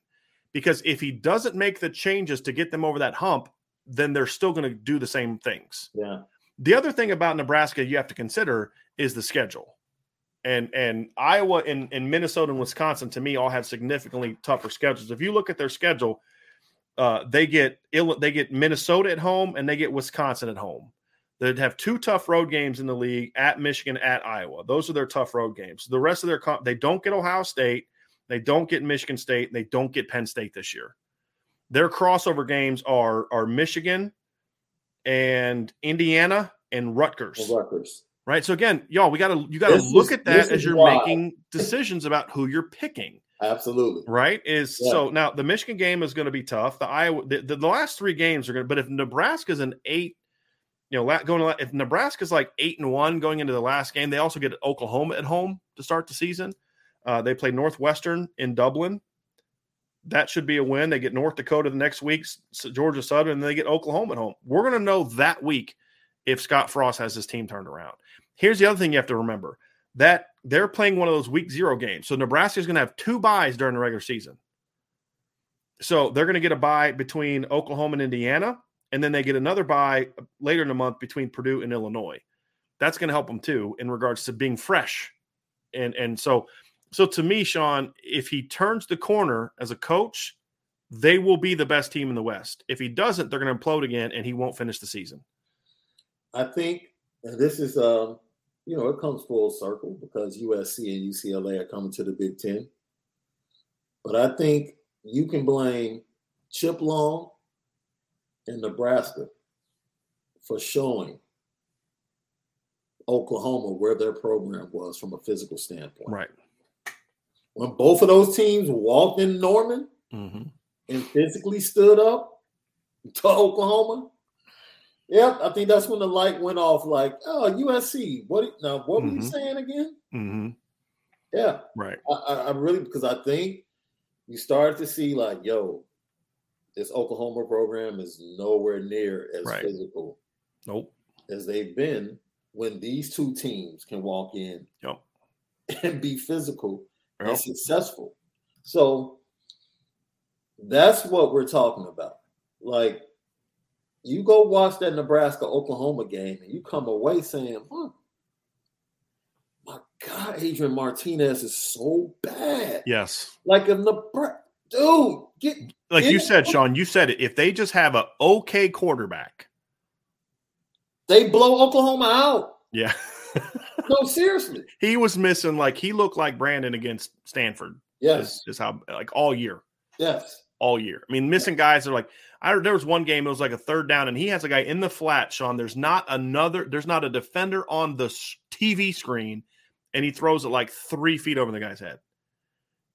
[SPEAKER 1] because if he doesn't make the changes to get them over that hump, then they're still going to do the same things.
[SPEAKER 2] Yeah.
[SPEAKER 1] The other thing about Nebraska you have to consider is the schedule. And and Iowa and, and Minnesota and Wisconsin to me all have significantly tougher schedules. If you look at their schedule, uh, they get they get Minnesota at home and they get Wisconsin at home. They'd have two tough road games in the league at Michigan, at Iowa. Those are their tough road games. The rest of their they don't get Ohio State, they don't get Michigan State. They don't get Penn State this year. Their crossover games are are Michigan and Indiana and Rutgers.
[SPEAKER 2] Rutgers.
[SPEAKER 1] Right. So again, y'all, we gotta you gotta this look is, at that as you're why. making decisions about who you're picking.
[SPEAKER 2] Absolutely.
[SPEAKER 1] Right. Is yeah. so now the Michigan game is going to be tough. The Iowa the, the, the last three games are going to, but if Nebraska's an eight, you know, going to, if Nebraska's like eight and one going into the last game, they also get Oklahoma at home to start the season. Uh, they play Northwestern in Dublin. That should be a win. They get North Dakota the next week, Georgia Southern, and they get Oklahoma at home. We're going to know that week if Scott Frost has his team turned around. Here's the other thing you have to remember that they're playing one of those week zero games. So Nebraska is going to have two byes during the regular season. So they're going to get a bye between Oklahoma and Indiana, and then they get another bye later in the month between Purdue and Illinois. That's going to help them too in regards to being fresh. And and so so to me, Sean, if he turns the corner as a coach, they will be the best team in the West. If he doesn't, they're going to implode again, and he won't finish the season.
[SPEAKER 2] I think and this is, um, you know, it comes full circle because USC and UCLA are coming to the Big Ten. But I think you can blame Chip Long and Nebraska for showing Oklahoma where their program was from a physical standpoint.
[SPEAKER 1] Right
[SPEAKER 2] when both of those teams walked in Norman
[SPEAKER 1] mm-hmm.
[SPEAKER 2] and physically stood up to Oklahoma, yep, I think that's when the light went off. Like, oh, USC. What now? What mm-hmm. were you mm-hmm. saying again?
[SPEAKER 1] Mm-hmm.
[SPEAKER 2] Yeah,
[SPEAKER 1] right.
[SPEAKER 2] I, I, really because I think you started to see like, yo, this Oklahoma program is nowhere near as right. physical.
[SPEAKER 1] Nope.
[SPEAKER 2] As they've been when these two teams can walk in
[SPEAKER 1] yep.
[SPEAKER 2] and be physical yep. and successful. So that's what we're talking about. Like, you go watch that Nebraska Oklahoma game and you come away saying, huh, my God, Adrian Martinez is so bad.
[SPEAKER 1] Yes.
[SPEAKER 2] Like if Nebraska, dude, get
[SPEAKER 1] like get you said, Sean, you said it. If they just have a okay quarterback,
[SPEAKER 2] they blow Oklahoma out.
[SPEAKER 1] Yeah.
[SPEAKER 2] no, seriously.
[SPEAKER 1] He was missing like he looked like Brandon against Stanford.
[SPEAKER 2] Yes.
[SPEAKER 1] Is, is how like all year.
[SPEAKER 2] Yes.
[SPEAKER 1] All year. I mean, missing guys are like I there was one game, it was like a third down, and he has a guy in the flat, Sean. There's not another, there's not a defender on the TV screen, and he throws it like three feet over the guy's head.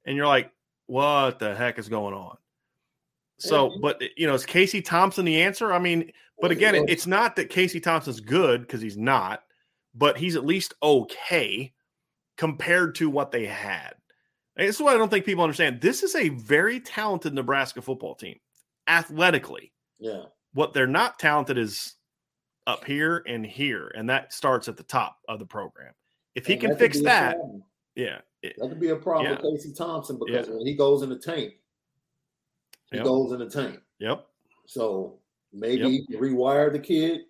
[SPEAKER 1] And you're like, what the heck is going on? So, but you know, is Casey Thompson the answer? I mean, but again, it's not that Casey Thompson's good because he's not, but he's at least okay compared to what they had. And this is what I don't think people understand. This is a very talented Nebraska football team, athletically.
[SPEAKER 2] Yeah.
[SPEAKER 1] What they're not talented is up here and here, and that starts at the top of the program. If he
[SPEAKER 2] And
[SPEAKER 1] can fix that, yeah, it-
[SPEAKER 2] That could be a problem
[SPEAKER 1] Yeah.
[SPEAKER 2] with Casey Thompson because
[SPEAKER 1] Yeah.
[SPEAKER 2] when he goes in the tank, he
[SPEAKER 1] Yep.
[SPEAKER 2] goes in the tank.
[SPEAKER 1] yep,
[SPEAKER 2] So maybe
[SPEAKER 1] Yep.
[SPEAKER 2] rewire the kid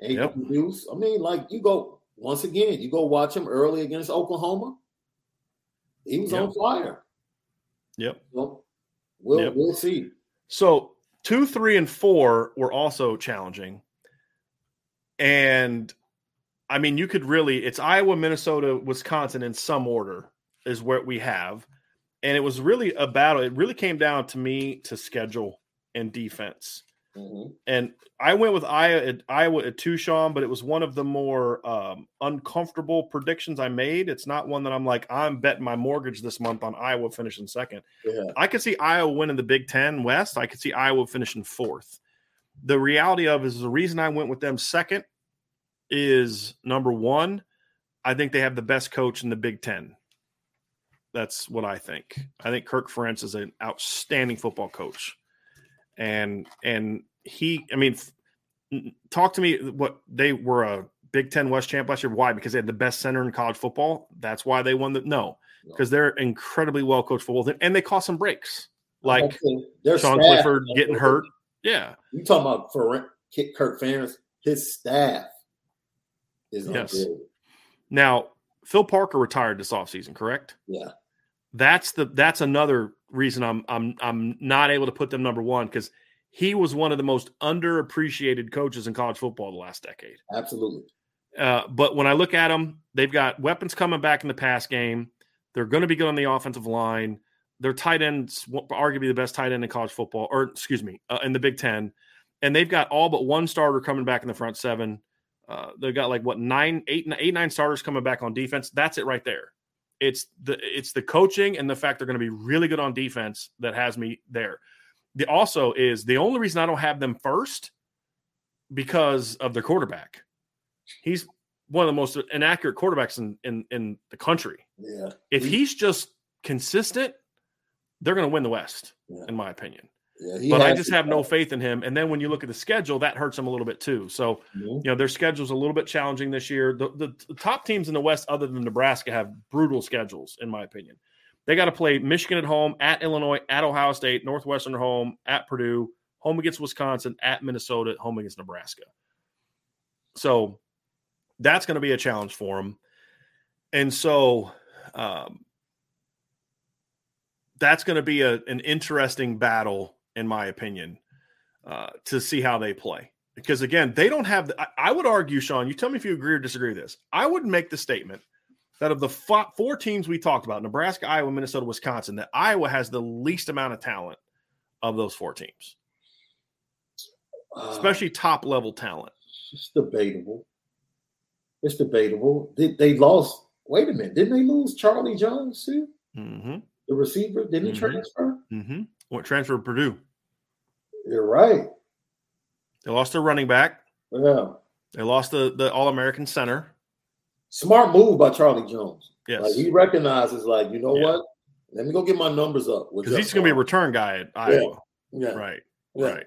[SPEAKER 2] and
[SPEAKER 1] Yep.
[SPEAKER 2] I mean, like you go once again, you go watch him early against Oklahoma. He was on fire.
[SPEAKER 1] yep.
[SPEAKER 2] So we'll
[SPEAKER 1] Yep.
[SPEAKER 2] we'll see.
[SPEAKER 1] So two, three, and four were also challenging. And I mean, you could really, it's Iowa, Minnesota, Wisconsin in some order is what we have. And it was really a battle. It really came down to me to schedule and defense.
[SPEAKER 2] Mhm.
[SPEAKER 1] And I went with Iowa at, Iowa at two, but it was one of the more um, uncomfortable predictions I made. It's not one that I'm like, I'm betting my mortgage this month on Iowa finishing second.
[SPEAKER 2] Yeah.
[SPEAKER 1] I could see Iowa winning the Big Ten West. I could see Iowa finishing fourth. The reality of is the reason I went with them second is number one, I think they have the best coach in the Big Ten. That's what I think. I think Kirk Ferentz is an outstanding football coach, and and he, I mean, talk to me. What they were a Big Ten West champ last year? Why? Because they had the best center in college football. That's why they won the no, because they're incredibly well coached football team, and they caught some breaks like.
[SPEAKER 2] Their
[SPEAKER 1] Sean
[SPEAKER 2] staff-
[SPEAKER 1] Clifford getting hurt. Yeah,
[SPEAKER 2] You talking about for Kirk Ferentz? His staff is
[SPEAKER 1] Yes.
[SPEAKER 2] unreal.
[SPEAKER 1] Now, Phil Parker retired this offseason, correct?
[SPEAKER 2] Yeah.
[SPEAKER 1] That's the that's another reason I'm I'm I'm not able to put them number one because he was one of the most underappreciated coaches in college football the last decade.
[SPEAKER 2] Absolutely.
[SPEAKER 1] Uh, but when I look at them, they've got weapons coming back in the pass game. They're going to be good on the offensive line. Their tight ends, arguably the best tight end in college football, or excuse me, uh, in the Big Ten, and they've got all but one starter coming back in the front seven. Uh, they've got like what nine, eight, eight, nine starters coming back on defense. That's it right there. It's the it's the coaching and the fact they're going to be really good on defense that has me there. The also is the only reason I don't have them first because of their quarterback. He's one of the most inaccurate quarterbacks in in, in the country.
[SPEAKER 2] Yeah.
[SPEAKER 1] If he's just consistent, they're going to win the West,
[SPEAKER 2] Yeah.
[SPEAKER 1] in my opinion.
[SPEAKER 2] Yeah,
[SPEAKER 1] But I just have no faith in him. And then when you look at the schedule, that hurts him a little bit too. So
[SPEAKER 2] Mhm.
[SPEAKER 1] you know their schedule's a little bit challenging this year. The, the, the top teams in the West, other than Nebraska, have brutal schedules, in my opinion. They got to play Michigan at home, at Illinois, at Ohio State, Northwestern at home, at Purdue, home against Wisconsin, at Minnesota, home against Nebraska. So that's going to be a challenge for them. And so um, that's going to be a, an interesting battle, in my opinion, uh, to see how they play because again, they don't have. The, I, I would argue, Sean. You tell me if you agree or disagree with this. I would make the statement that of the fo- four teams we talked about, Nebraska, Iowa, Minnesota, Wisconsin, that Iowa has the least amount of talent of those four teams,
[SPEAKER 2] Uh,
[SPEAKER 1] especially top level talent.
[SPEAKER 2] it's debatable. It's debatable. They, they lost. Wait a minute. Didn't they lose Charlie Jones too?
[SPEAKER 1] Mm-hmm.
[SPEAKER 2] The receiver? Didn't he
[SPEAKER 1] Mhm.
[SPEAKER 2] transfer?
[SPEAKER 1] Mm-hmm. What transfer to Purdue?
[SPEAKER 2] You're right.
[SPEAKER 1] They lost their running back.
[SPEAKER 2] Yeah.
[SPEAKER 1] They lost the the All American center.
[SPEAKER 2] Smart move by Charlie Jones.
[SPEAKER 1] Yes,
[SPEAKER 2] Like he recognizes, like, you know
[SPEAKER 1] Yeah.
[SPEAKER 2] what? Let me go get my numbers up.
[SPEAKER 1] because he's going to be a return guy at Iowa.
[SPEAKER 2] Yeah.
[SPEAKER 1] Right.
[SPEAKER 2] Yeah.
[SPEAKER 1] Right.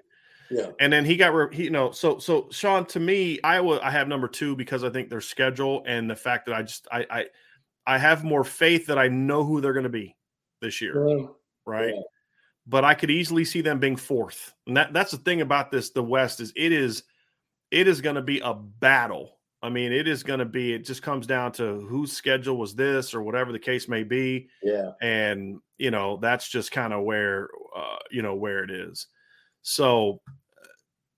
[SPEAKER 2] Yeah.
[SPEAKER 1] And then he got, re- he, you know, so, so Sean, to me, Iowa, I have number two because I think their schedule and the fact that I just, I, I, I have more faith that I know who they're going to be this year.
[SPEAKER 2] Yeah.
[SPEAKER 1] Right. But I could easily see them being fourth. And that, that's the thing about this, the West is it is, it is going to be a battle. I mean, it is going to be, it just comes down to whose schedule was this or whatever the case may be
[SPEAKER 2] Yeah.
[SPEAKER 1] and you know that's just kind of where uh, you know where it is. So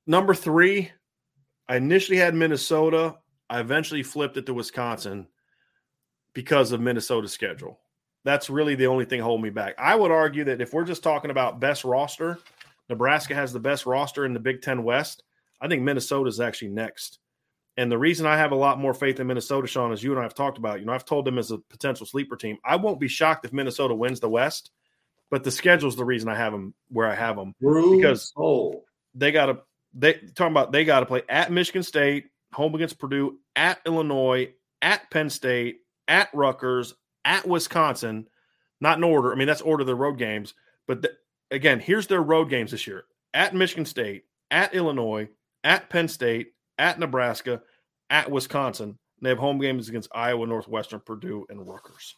[SPEAKER 1] number three, I initially had Minnesota. I eventually flipped it to Wisconsin because of Minnesota's schedule. That's really the only thing holding me back. I would argue that if we're just talking about best roster, Nebraska has the best roster in the Big Ten West. I think Minnesota is actually next. And the reason I have a lot more faith in Minnesota, Sean, as you and I have talked about, you know, I've told them as a potential sleeper team. I won't be shocked if Minnesota wins the West But the schedule's the reason I have them where I have them
[SPEAKER 2] Bruce
[SPEAKER 1] because- they got to they talking about they got to play at Michigan State, home against Purdue, at Illinois, at Penn State, at Rutgers, at Wisconsin. Not in order. I mean, that's order of the road games. But the, again, here's their road games this year: at Michigan State, at Illinois, at Penn State, at Nebraska, at Wisconsin. They have home games against Iowa, Northwestern, Purdue, and Rutgers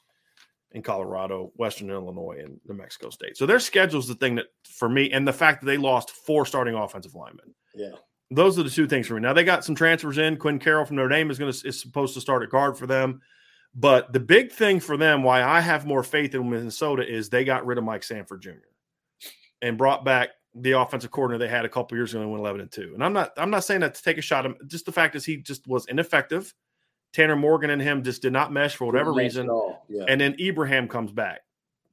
[SPEAKER 1] in Colorado, Western Illinois, and New Mexico State. So their schedule is the thing that for me, and the fact that they lost four starting offensive linemen.
[SPEAKER 2] Yeah.
[SPEAKER 1] Those are the two things for me. Now they got some transfers in. Quinn Carroll from Notre Dame is going to is supposed to start at guard for them. But the big thing for them, why I have more faith in Minnesota, is they got rid of Mike Sanford Jr. and brought back the offensive coordinator they had a couple years ago and went eleven and two. And I'm not I'm not saying that to take a shot. at him. Just the fact is he just was ineffective. Tanner Morgan and him just did not mesh for whatever reason.
[SPEAKER 2] Yeah.
[SPEAKER 1] And then Ibrahim comes back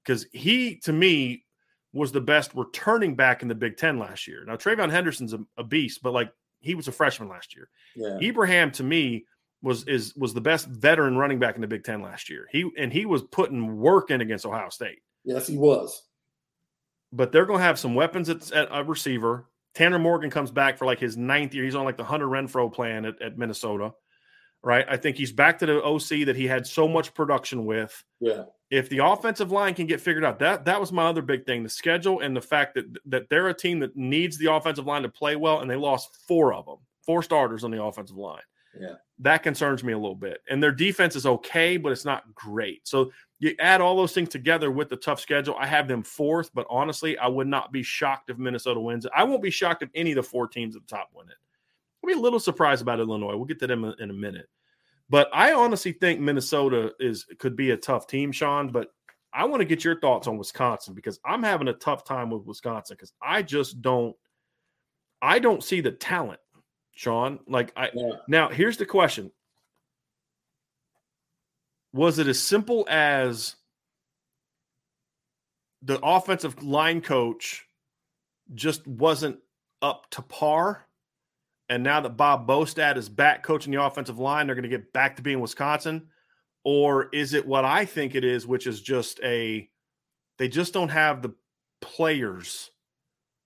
[SPEAKER 1] because he, to me, was the best returning back in the Big Ten last year. Now, TreVeyon Henderson's a, a beast, but like he was a freshman last year.
[SPEAKER 2] yeah.
[SPEAKER 1] Ibrahim, to me, was is was the best veteran running back in the Big Ten last year. He and he was putting work in against Ohio State.
[SPEAKER 2] Yes, he was.
[SPEAKER 1] But they're going to have some weapons at, at a receiver. Tanner Morgan comes back for like his ninth year. He's on like the Hunter Renfrow plan at, at Minnesota, right? I think he's back to the OC that he had so much production with.
[SPEAKER 2] Yeah.
[SPEAKER 1] if the offensive line can get figured out, that that was my other big thing: the schedule and the fact that that they're a team that needs the offensive line to play well, and they lost four of them, four starters on the offensive line.
[SPEAKER 2] Yeah.
[SPEAKER 1] That concerns me a little bit. And their defense is okay, but it's not great. So you add all those things together with the tough schedule. I have them fourth, but honestly, I would not be shocked if Minnesota wins. I won't be shocked if any of the four teams at the top win it. I'll be a little surprised about Illinois. We'll get to them in a minute. But I honestly think Minnesota is could be a tough team, Sean. But I want to get your thoughts on Wisconsin because I'm having a tough time with Wisconsin because I just don't I don't see the talent, Sean. Like I
[SPEAKER 2] Yeah.
[SPEAKER 1] now here's the question. Was it as simple as the offensive line coach just wasn't up to par? And now that Bob Bostad is back coaching the offensive line, they're going to get back to being Wisconsin? Or is it what I think it is, which is just a they just don't have the players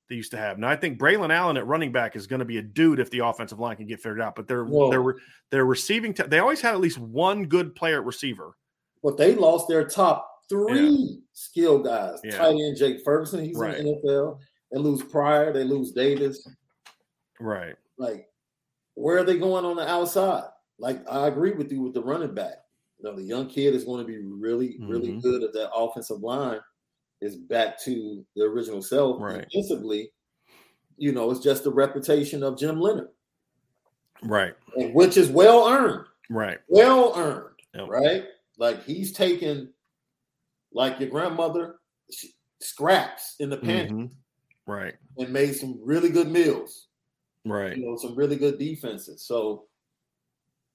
[SPEAKER 1] they used to have. Now I think Braylon Allen at running back is going to be a dude if the offensive line can get figured out. But they're they're they're receiving. T- they always had at least one good player at receiver.
[SPEAKER 2] But they lost their top three skill guys.
[SPEAKER 1] Yeah.
[SPEAKER 2] Tight end Jake Ferguson, he's
[SPEAKER 1] Right.
[SPEAKER 2] in the NFL. They lose Pryor, they lose Davis.
[SPEAKER 1] Right.
[SPEAKER 2] Like, where are they going on the outside? Like, I agree with you with the running back. You know, the young kid is going to be really, really
[SPEAKER 1] Mhm.
[SPEAKER 2] good at that offensive line. Is back to the original self.
[SPEAKER 1] Right.
[SPEAKER 2] You know, it's just the reputation of Jim Leonhard,
[SPEAKER 1] Right.
[SPEAKER 2] and which is well earned.
[SPEAKER 1] Right.
[SPEAKER 2] well earned,
[SPEAKER 1] Yep.
[SPEAKER 2] right? Like he's taken, like your grandmother, scraps in the pantry
[SPEAKER 1] Mhm. Right.
[SPEAKER 2] and made some really good meals.
[SPEAKER 1] Right.
[SPEAKER 2] You know, some really good defenses. So,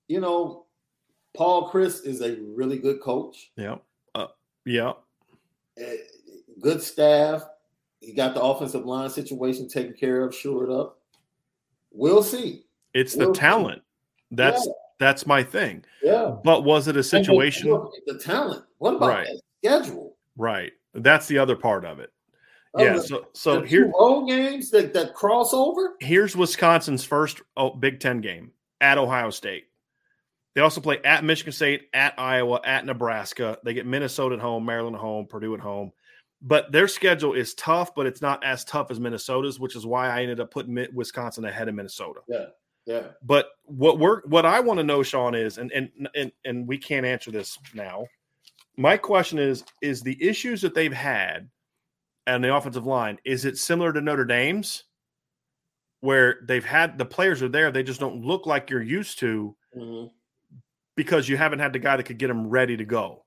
[SPEAKER 2] you know, Paul Chryst is a really good coach.
[SPEAKER 1] Yeah. Uh, yeah.
[SPEAKER 2] Good staff. He got the offensive line situation taken care of, shored up. We'll see.
[SPEAKER 1] It's the
[SPEAKER 2] We'll see.
[SPEAKER 1] talent. That's
[SPEAKER 2] Yeah.
[SPEAKER 1] that's my thing.
[SPEAKER 2] Yeah.
[SPEAKER 1] But was it a
[SPEAKER 2] the-
[SPEAKER 1] situation?
[SPEAKER 2] The, talent. What about
[SPEAKER 1] Right.
[SPEAKER 2] that schedule?
[SPEAKER 1] Right. That's the other part of it.
[SPEAKER 2] Oh,
[SPEAKER 1] Yeah.
[SPEAKER 2] the-
[SPEAKER 1] So so
[SPEAKER 2] the
[SPEAKER 1] here
[SPEAKER 2] road games that, that crossover.
[SPEAKER 1] here's Wisconsin's first oh, Big Ten game at Ohio State. They also play at Michigan State, at Iowa, at Nebraska. They get Minnesota at home, Maryland at home, Purdue at home. But their schedule is tough, but it's not as tough as Minnesota's, which is why I ended up putting Wisconsin ahead of Minnesota.
[SPEAKER 2] Yeah. Yeah.
[SPEAKER 1] But what we're what I want to know, Sean, is and and and and we can't answer this now. My question is: Is the issues that they've had and the offensive line is it similar to Notre Dame's, where they've had the players are there, they just don't look like you're used to
[SPEAKER 2] Mhm.
[SPEAKER 1] because you haven't had the guy that could get them ready to go.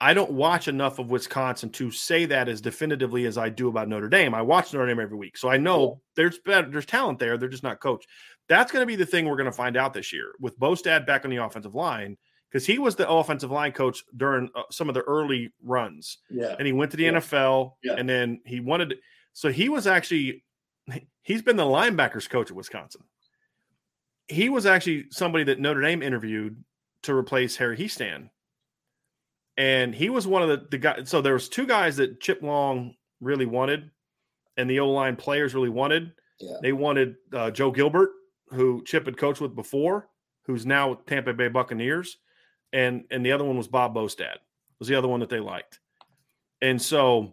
[SPEAKER 1] I don't watch enough of Wisconsin to say that as definitively as I do about Notre Dame. I watch Notre Dame every week, so I know there's better, there's talent there. They're just not coached. That's going to be the thing we're going to find out this year with Bostad back on the offensive line because he was the offensive line coach during uh, some of the early runs,
[SPEAKER 2] Yeah.
[SPEAKER 1] and he went to the
[SPEAKER 2] Yeah.
[SPEAKER 1] NFL,
[SPEAKER 2] Yeah.
[SPEAKER 1] and then he wanted. So he was actually he's been the linebackers coach at Wisconsin. He was actually somebody that Notre Dame interviewed to replace Harry Hiestand. And he was one of the, the guys. So there was two guys that Chip Long really wanted, and the O line players really wanted.
[SPEAKER 2] Yeah.
[SPEAKER 1] They wanted uh, Joe Gilbert, who Chip had coached with before, who's now with Tampa Bay Buccaneers, and and the other one was Bob Bostad was the other one that they liked, and so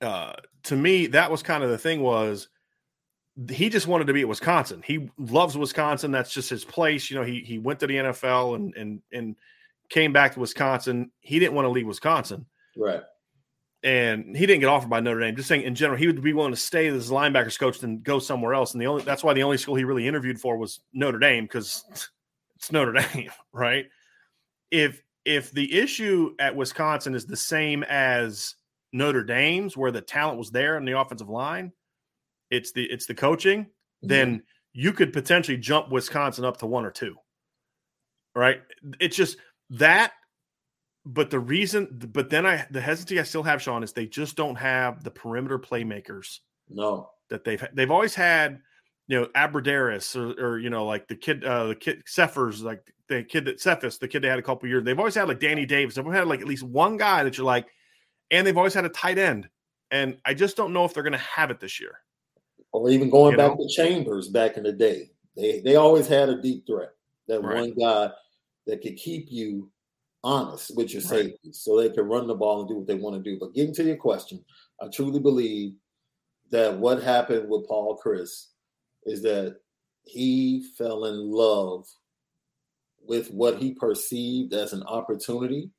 [SPEAKER 1] uh, to me that was kind of the thing was he just wanted to be at Wisconsin. He loves Wisconsin. That's just his place. You know, he he went to the NFL and and and came back to Wisconsin. He didn't want to leave Wisconsin.
[SPEAKER 2] Right.
[SPEAKER 1] And he didn't get offered by Notre Dame. Just saying in general, he would be willing to stay as a linebackers coach than go somewhere else. And the only that's why the only school he really interviewed for was Notre Dame, because it's Notre Dame, right? If if the issue at Wisconsin is the same as Notre Dame's, where the talent was there in the offensive line, it's the it's the coaching, mm-hmm. then you could potentially jump Wisconsin up to one or two. Right? It's just that but the reason but then I the hesitancy I still have Sean is they just don't have the perimeter playmakers
[SPEAKER 2] No.
[SPEAKER 1] that they've they've always had you know Abbrederis or, or you know like the kid uh the kid Cephus like the kid that Cephus the kid they had a couple years they've always had like Danny Davis they've had like at least one guy that you're like and they've always had a tight end and I just don't know if they're going to have it this year
[SPEAKER 2] Or even going
[SPEAKER 1] You
[SPEAKER 2] back
[SPEAKER 1] know?
[SPEAKER 2] to Chambers back in the day. They they always had a deep threat. That
[SPEAKER 1] Right.
[SPEAKER 2] one guy that could keep you honest with your
[SPEAKER 1] Right.
[SPEAKER 2] safety so they can run the ball and do what they want to do. But getting to your question, I truly believe that what happened with Paul Chryst is that he fell in love with what he perceived as an opportunity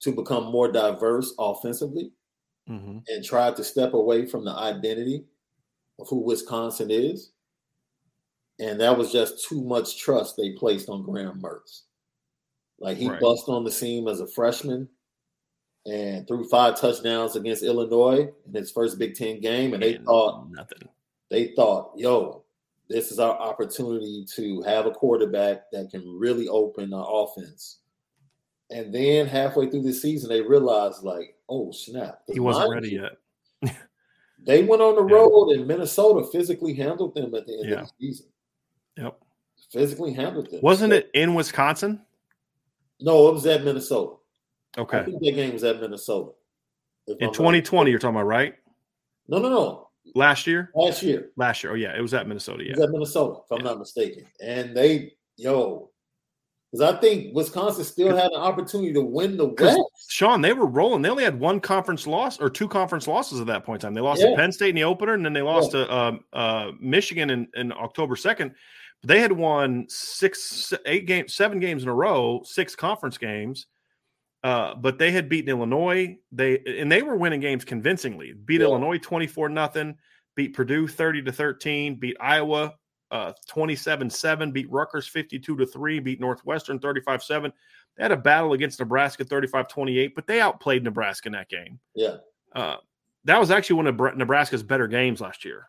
[SPEAKER 2] to become more diverse offensively
[SPEAKER 1] mm-hmm.
[SPEAKER 2] and tried to step away from the identity of who Wisconsin is. And that was just too much trust they placed on Graham Mertz. Like he
[SPEAKER 1] Right.
[SPEAKER 2] bust on the scene as a freshman and threw five touchdowns against Illinois in his first Big Ten game. And they thought,
[SPEAKER 1] nothing
[SPEAKER 2] they thought, yo, this is our opportunity to have a quarterback that can really open our offense. And then halfway through the season, they realized, like, oh snap,
[SPEAKER 1] he wasn't ready yet
[SPEAKER 2] they went on the
[SPEAKER 1] Yeah.
[SPEAKER 2] road and Minnesota physically handled them at the end
[SPEAKER 1] Yeah.
[SPEAKER 2] of the season.
[SPEAKER 1] yep
[SPEAKER 2] Physically handled them.
[SPEAKER 1] wasn't
[SPEAKER 2] So-
[SPEAKER 1] it in Wisconsin
[SPEAKER 2] No, it was at Minnesota. I
[SPEAKER 1] okay
[SPEAKER 2] think that game was at Minnesota.
[SPEAKER 1] In
[SPEAKER 2] I'm not-
[SPEAKER 1] 2020 you're talking about right
[SPEAKER 2] No, no, no.
[SPEAKER 1] last year
[SPEAKER 2] Last year.
[SPEAKER 1] last year oh yeah it was at Minnesota
[SPEAKER 2] It
[SPEAKER 1] yeah
[SPEAKER 2] was at Minnesota, if I'm
[SPEAKER 1] Yeah.
[SPEAKER 2] not mistaken. And they, yo, because I think Wisconsin still had an opportunity to win the West.
[SPEAKER 1] Sean, they were rolling. They only had one conference loss or two conference losses at that point in time. They lost
[SPEAKER 2] Yeah.
[SPEAKER 1] to Penn State in the opener, and then they lost to um, uh, Michigan in, in October second. They had won six, eight games, seven games in a row, six conference games. Uh, but they had beaten Illinois. They and they were winning games convincingly. Beat
[SPEAKER 2] Yeah.
[SPEAKER 1] Illinois twenty four nothing. Beat Purdue thirty to thirteen. Beat Iowa uh 27-7 beat Rutgers 52 to 3 beat Northwestern 35-7 they had a battle against Nebraska 35-28 but they outplayed Nebraska in that game
[SPEAKER 2] Yeah.
[SPEAKER 1] uh that was actually one of Nebraska's better games last year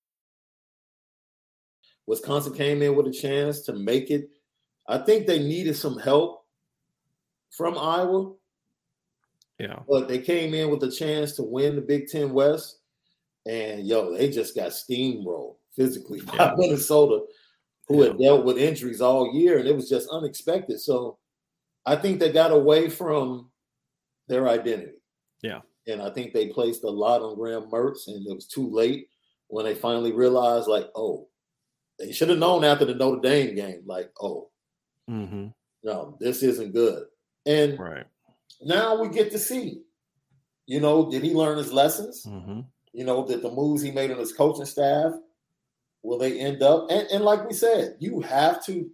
[SPEAKER 2] Wisconsin came in with a chance to make it. I think they needed some help from Iowa,
[SPEAKER 1] yeah
[SPEAKER 2] but they came in with a chance to win the Big Ten West. And yo, they just got steamrolled physically by
[SPEAKER 1] Yeah.
[SPEAKER 2] Minnesota, who had dealt with injuries all year, and it was just unexpected. So I think they got away from their identity.
[SPEAKER 1] Yeah.
[SPEAKER 2] And I think they placed a lot on Graham Mertz, and it was too late when they finally realized, like, oh, they should have known after the Notre Dame game, like, oh,
[SPEAKER 1] mm-hmm.
[SPEAKER 2] no, this isn't good. And
[SPEAKER 1] Right.
[SPEAKER 2] now we get to see, you know, did he learn his lessons?
[SPEAKER 1] Mm-hmm.
[SPEAKER 2] You know, that the moves he made on his coaching staff, will they end up? And, and like we said, you have to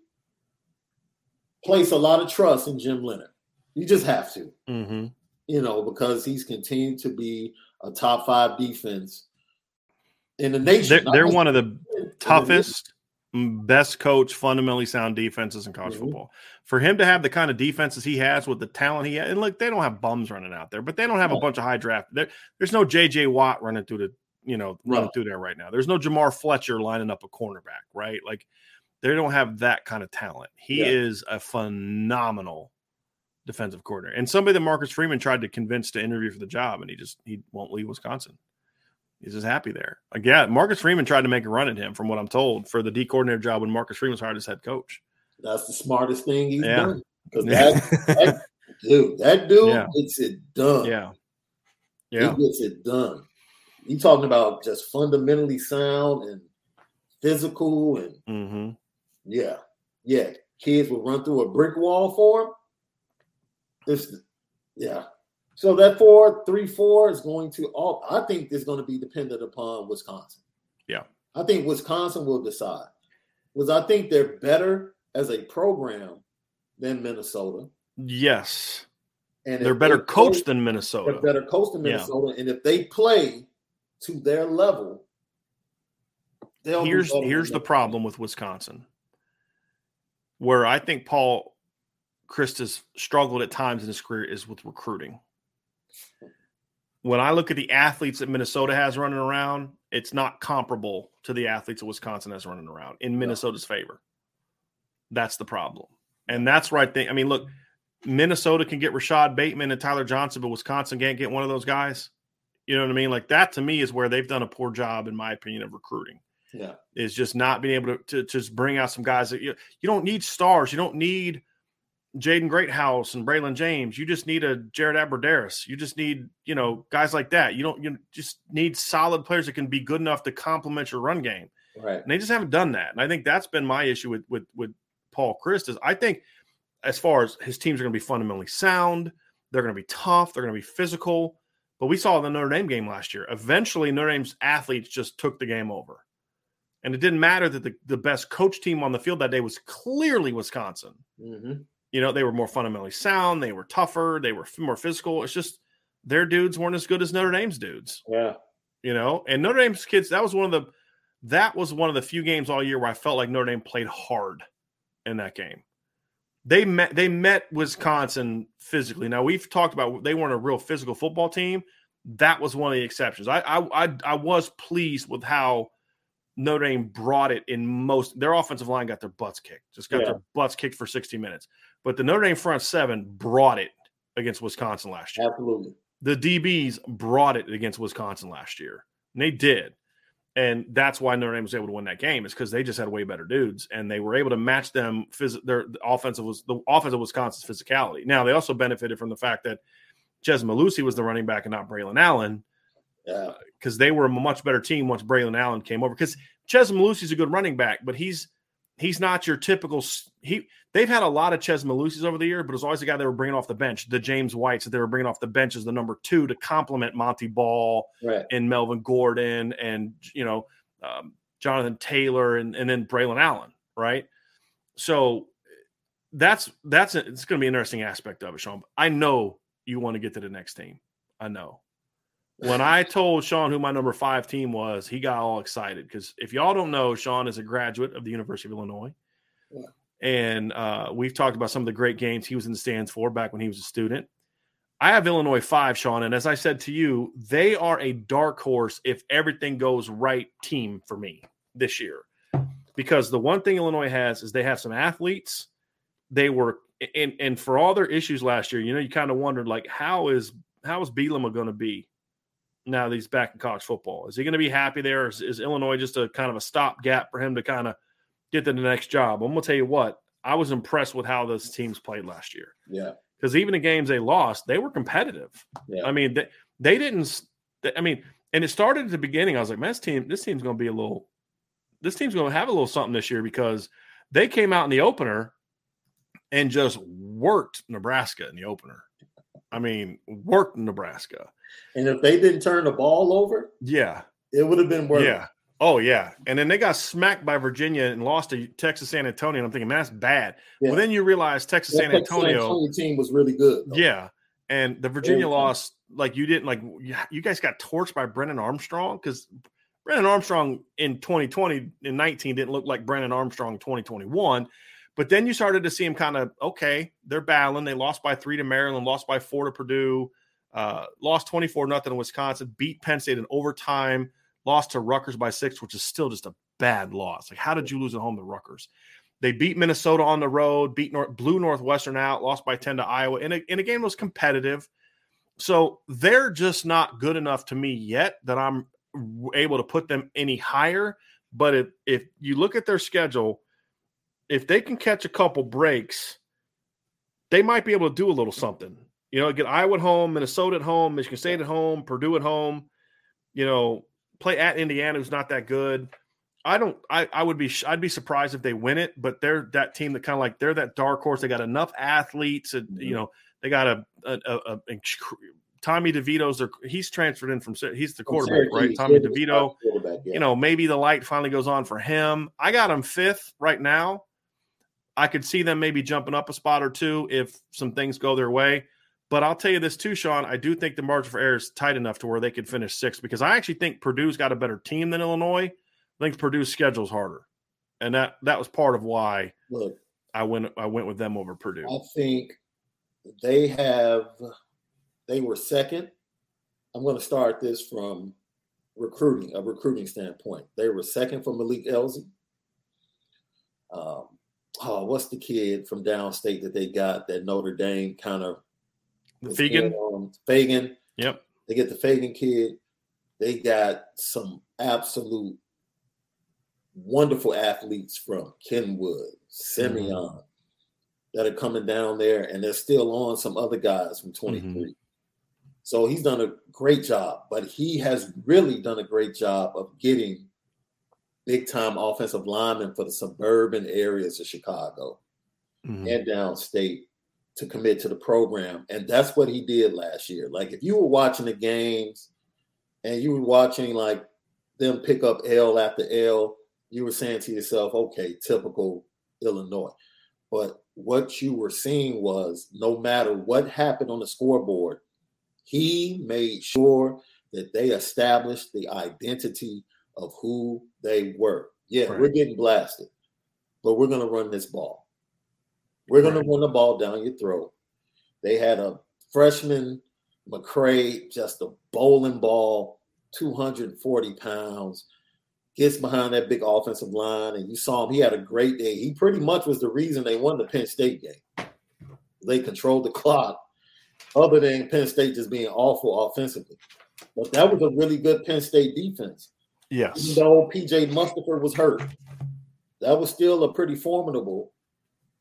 [SPEAKER 2] place a lot of trust in Jim Leonhard. You just have to,
[SPEAKER 1] Mm-hmm.
[SPEAKER 2] you know, because he's continued to be a top five defense in the nation.
[SPEAKER 1] They're, they're one of the toughest, best coach, fundamentally sound defenses in college
[SPEAKER 2] Mhm.
[SPEAKER 1] football. For him to have the kind of defenses he has with the talent he has, and look, they don't have bums running out there, but they don't have a bunch of high draft. There, there's no J.J. Watt running through the, you know, running
[SPEAKER 2] No.
[SPEAKER 1] through there right now. There's no Jamar Fletcher lining up a cornerback, right? Like they don't have that kind of talent. He
[SPEAKER 2] Yeah.
[SPEAKER 1] is a phenomenal defensive coordinator, and somebody that Marcus Freeman tried to convince to interview for the job, and he just he won't leave Wisconsin. He's just happy there. Like, yeah, Marcus Freeman tried to make a run at him, from what I'm told, for the D coordinator job when Marcus Freeman was hired as head coach.
[SPEAKER 2] That's the smartest thing he's
[SPEAKER 1] Yeah.
[SPEAKER 2] done. Because
[SPEAKER 1] Yeah.
[SPEAKER 2] that, that dude, that dude
[SPEAKER 1] Yeah.
[SPEAKER 2] gets it done.
[SPEAKER 1] yeah, yeah,
[SPEAKER 2] He gets it done. You talking about just fundamentally sound and physical and
[SPEAKER 1] hmm
[SPEAKER 2] yeah, yeah. Kids will run through a brick wall for him. This, yeah. So that four, three, four is going to all. I think is going to be dependent upon Wisconsin.
[SPEAKER 1] Yeah.
[SPEAKER 2] I think Wisconsin will decide. Because I think they're better as a program than Minnesota.
[SPEAKER 1] yes.
[SPEAKER 2] And
[SPEAKER 1] They're better
[SPEAKER 2] they
[SPEAKER 1] coached than Minnesota.
[SPEAKER 2] They're better coached than
[SPEAKER 1] Yeah.
[SPEAKER 2] Minnesota, and if they play to their level, they'll
[SPEAKER 1] Here's here's the problem with Wisconsin, where I think Paul Chryst has struggled at times in his career is with recruiting. When I look at the athletes that Minnesota has running around, it's not comparable to the athletes that Wisconsin has running around in Minnesota's favor. That's the problem. And that's where I think, I mean, look, Minnesota can get Rashod Bateman and Tyler Johnson, but Wisconsin can't get one of those guys. You know what I mean? Like that to me is where they've done a poor job, in my opinion, of recruiting
[SPEAKER 2] Yeah,
[SPEAKER 1] is just not being able to, to, to just bring out some guys that you, you don't need stars. You don't need Jaden Greathouse and Braylon James. You just need a Jared Abbrederis. You just need, you know, guys like that. You don't, you just need solid players that can be good enough to complement your run game.
[SPEAKER 2] right.
[SPEAKER 1] And they just haven't done that. And I think that's been my issue with, with, with Paul Chryst is I think as far as his teams are going to be fundamentally sound, they're going to be tough, they're going to be physical. But we saw the Notre Dame game last year. Eventually, Notre Dame's athletes just took the game over. And it didn't matter that the, the best coach team on the field that day was clearly Wisconsin.
[SPEAKER 2] hmm
[SPEAKER 1] You know, they were more fundamentally sound, they were tougher, they were f- more physical. It's just their dudes weren't as good as Notre Dame's dudes,
[SPEAKER 2] Yeah,
[SPEAKER 1] you know. And Notre Dame's kids, that was one of the that was one of the few games all year where I felt like Notre Dame played hard in that game. They met they met Wisconsin physically. Now we've talked about they weren't a real physical football team. That was one of the exceptions. I I I, I was pleased with how Notre Dame brought it in most. Their offensive line got their butts kicked, just got
[SPEAKER 2] Yeah.
[SPEAKER 1] their butts kicked for 60 minutes. But the Notre Dame front seven brought it against Wisconsin last year
[SPEAKER 2] absolutely.
[SPEAKER 1] the DBs brought it against Wisconsin last year. And they did. And that's why Notre Dame was able to win that game, is because they just had way better dudes and they were able to match them phys- their the offensive was the offensive Wisconsin's physicality. Now they also benefited from the fact that Chez Mellusi was the running back and not Braylon Allen,
[SPEAKER 2] Yeah, uh,
[SPEAKER 1] because they were a much better team once Braylon Allen came over. Because Chez Mellusi's a good running back, but he's he's not your typical. He they've had a lot of Chez Mellusis over the year, but it's always the guy they were bringing off the bench, the James Whites that they were bringing off the bench as the number two to complement Montee Ball
[SPEAKER 2] right.
[SPEAKER 1] and Melvin Gordon and you know um, Jonathan Taylor and and then Braylon Allen, right? So that's that's a, it's going to be an interesting aspect of it, Sean. I know you want to get to the next team. I know. When I told Sean who my number five team was, he got all excited because if y'all don't know, Sean is a graduate of the University of Illinois.
[SPEAKER 2] Yeah.
[SPEAKER 1] And uh, we've talked about some of the great games he was in the stands for back when he was a student. I have Illinois five, Sean. And as I said to you, they are a dark horse if everything goes right team for me this year. Because the one thing Illinois has is they have some athletes. They were and and for all their issues last year, you know, you kind of wondered like how is how is Bielema going to be now that he's back in college football? Is he going to be happy there? Or is, is Illinois just a kind of a stopgap for him to kind of get to the next job? I'm going to tell you what, I was impressed with how those teams played last year
[SPEAKER 2] Yeah,
[SPEAKER 1] because even the games they lost, they were competitive.
[SPEAKER 2] yeah.
[SPEAKER 1] I mean, they, they didn't. I mean, and it started at the beginning. I was like, man, this team, this team's going to be a little, this team's going to have a little something this year because they came out in the opener and just worked Nebraska in the opener. I mean, worked Nebraska.
[SPEAKER 2] And if they didn't turn the ball over,
[SPEAKER 1] yeah,
[SPEAKER 2] it would have been worse.
[SPEAKER 1] Yeah. Oh yeah, and then they got smacked by Virginia and lost to Texas San Antonio. And I'm thinking, man, that's bad. Yeah. Well, then you realize Texas San Antonio, San Antonio
[SPEAKER 2] team was really good.
[SPEAKER 1] Though. Yeah, and the Virginia loss, like you didn't like. You guys got torched by Brennan Armstrong because Brennan Armstrong in 2020 in 19 didn't look like Brennan Armstrong 2021. But then you started to see him kind of okay. They're battling. They lost by three to Maryland, lost by four to Purdue, uh, lost 24 nothing to Wisconsin, beat Penn State in overtime lost to Rutgers by six, which is still just a bad loss. Like, how did you lose at home to Rutgers? They beat Minnesota on the road, beat North, blew Northwestern out, lost by 10 to Iowa in a, in a game that was competitive. So they're just not good enough to me yet that I'm able to put them any higher. But if, if you look at their schedule, if they can catch a couple breaks, they might be able to do a little something. You know, get Iowa at home, Minnesota at home, Michigan State at home, Purdue at home. You know, play at Indiana, who's not that good. I don't. I, I would be. I'd be surprised if they win it. But they're that team that kind of like they're that dark horse. They got enough athletes. And, mm-hmm. You know, they got a, a, a, a Tommy DeVito's. Their, he's transferred in from. He's the quarterback, right? Tommy DeVito. Yeah. You know, maybe the light finally goes on for him. I got him fifth right now. I could see them maybe jumping up a spot or two if some things go their way. But I'll tell you this too, Sean. I do think the margin for error is tight enough to where they could finish sixth because I actually think Purdue's got a better team than Illinois. I think Purdue's schedule's harder, and that that was part of why
[SPEAKER 2] Look,
[SPEAKER 1] I went I went with them over Purdue.
[SPEAKER 2] I think they have they were second. I'm going to start this from recruiting a recruiting standpoint. They were second for Malik Elzy. Um, oh, what's the kid from downstate that they got that Notre Dame kind of
[SPEAKER 1] Feagin.
[SPEAKER 2] Um, Feagin.
[SPEAKER 1] Yep.
[SPEAKER 2] They get the Fagan kid. They got some absolute wonderful athletes from Kenwood, Simeon, mm-hmm. that are coming down there, and they're still on some other guys from 23. Mm-hmm. So he's done a great job, but he has really done a great job of getting big time offensive linemen for the suburban areas of Chicago mm-hmm. and downstate to commit to the program. And that's what he did last year. Like if you were watching the games and you were watching like them pick up L after L, you were saying to yourself, okay, typical Illinois. But what you were seeing was no matter what happened on the scoreboard, he made sure that they established the identity of who they were. Yeah, right. we're getting blasted, but we're going to run this ball. We're going right. to run the ball down your throat. They had a freshman, McCray, just a bowling ball, 240 pounds, gets behind that big offensive line. And you saw him, he had a great day. He pretty much was the reason they won the Penn State game. They controlled the clock, other than Penn State just being awful offensively. But that was a really good Penn State defense.
[SPEAKER 1] Yes.
[SPEAKER 2] Even though PJ Mustipher was hurt, that was still a pretty formidable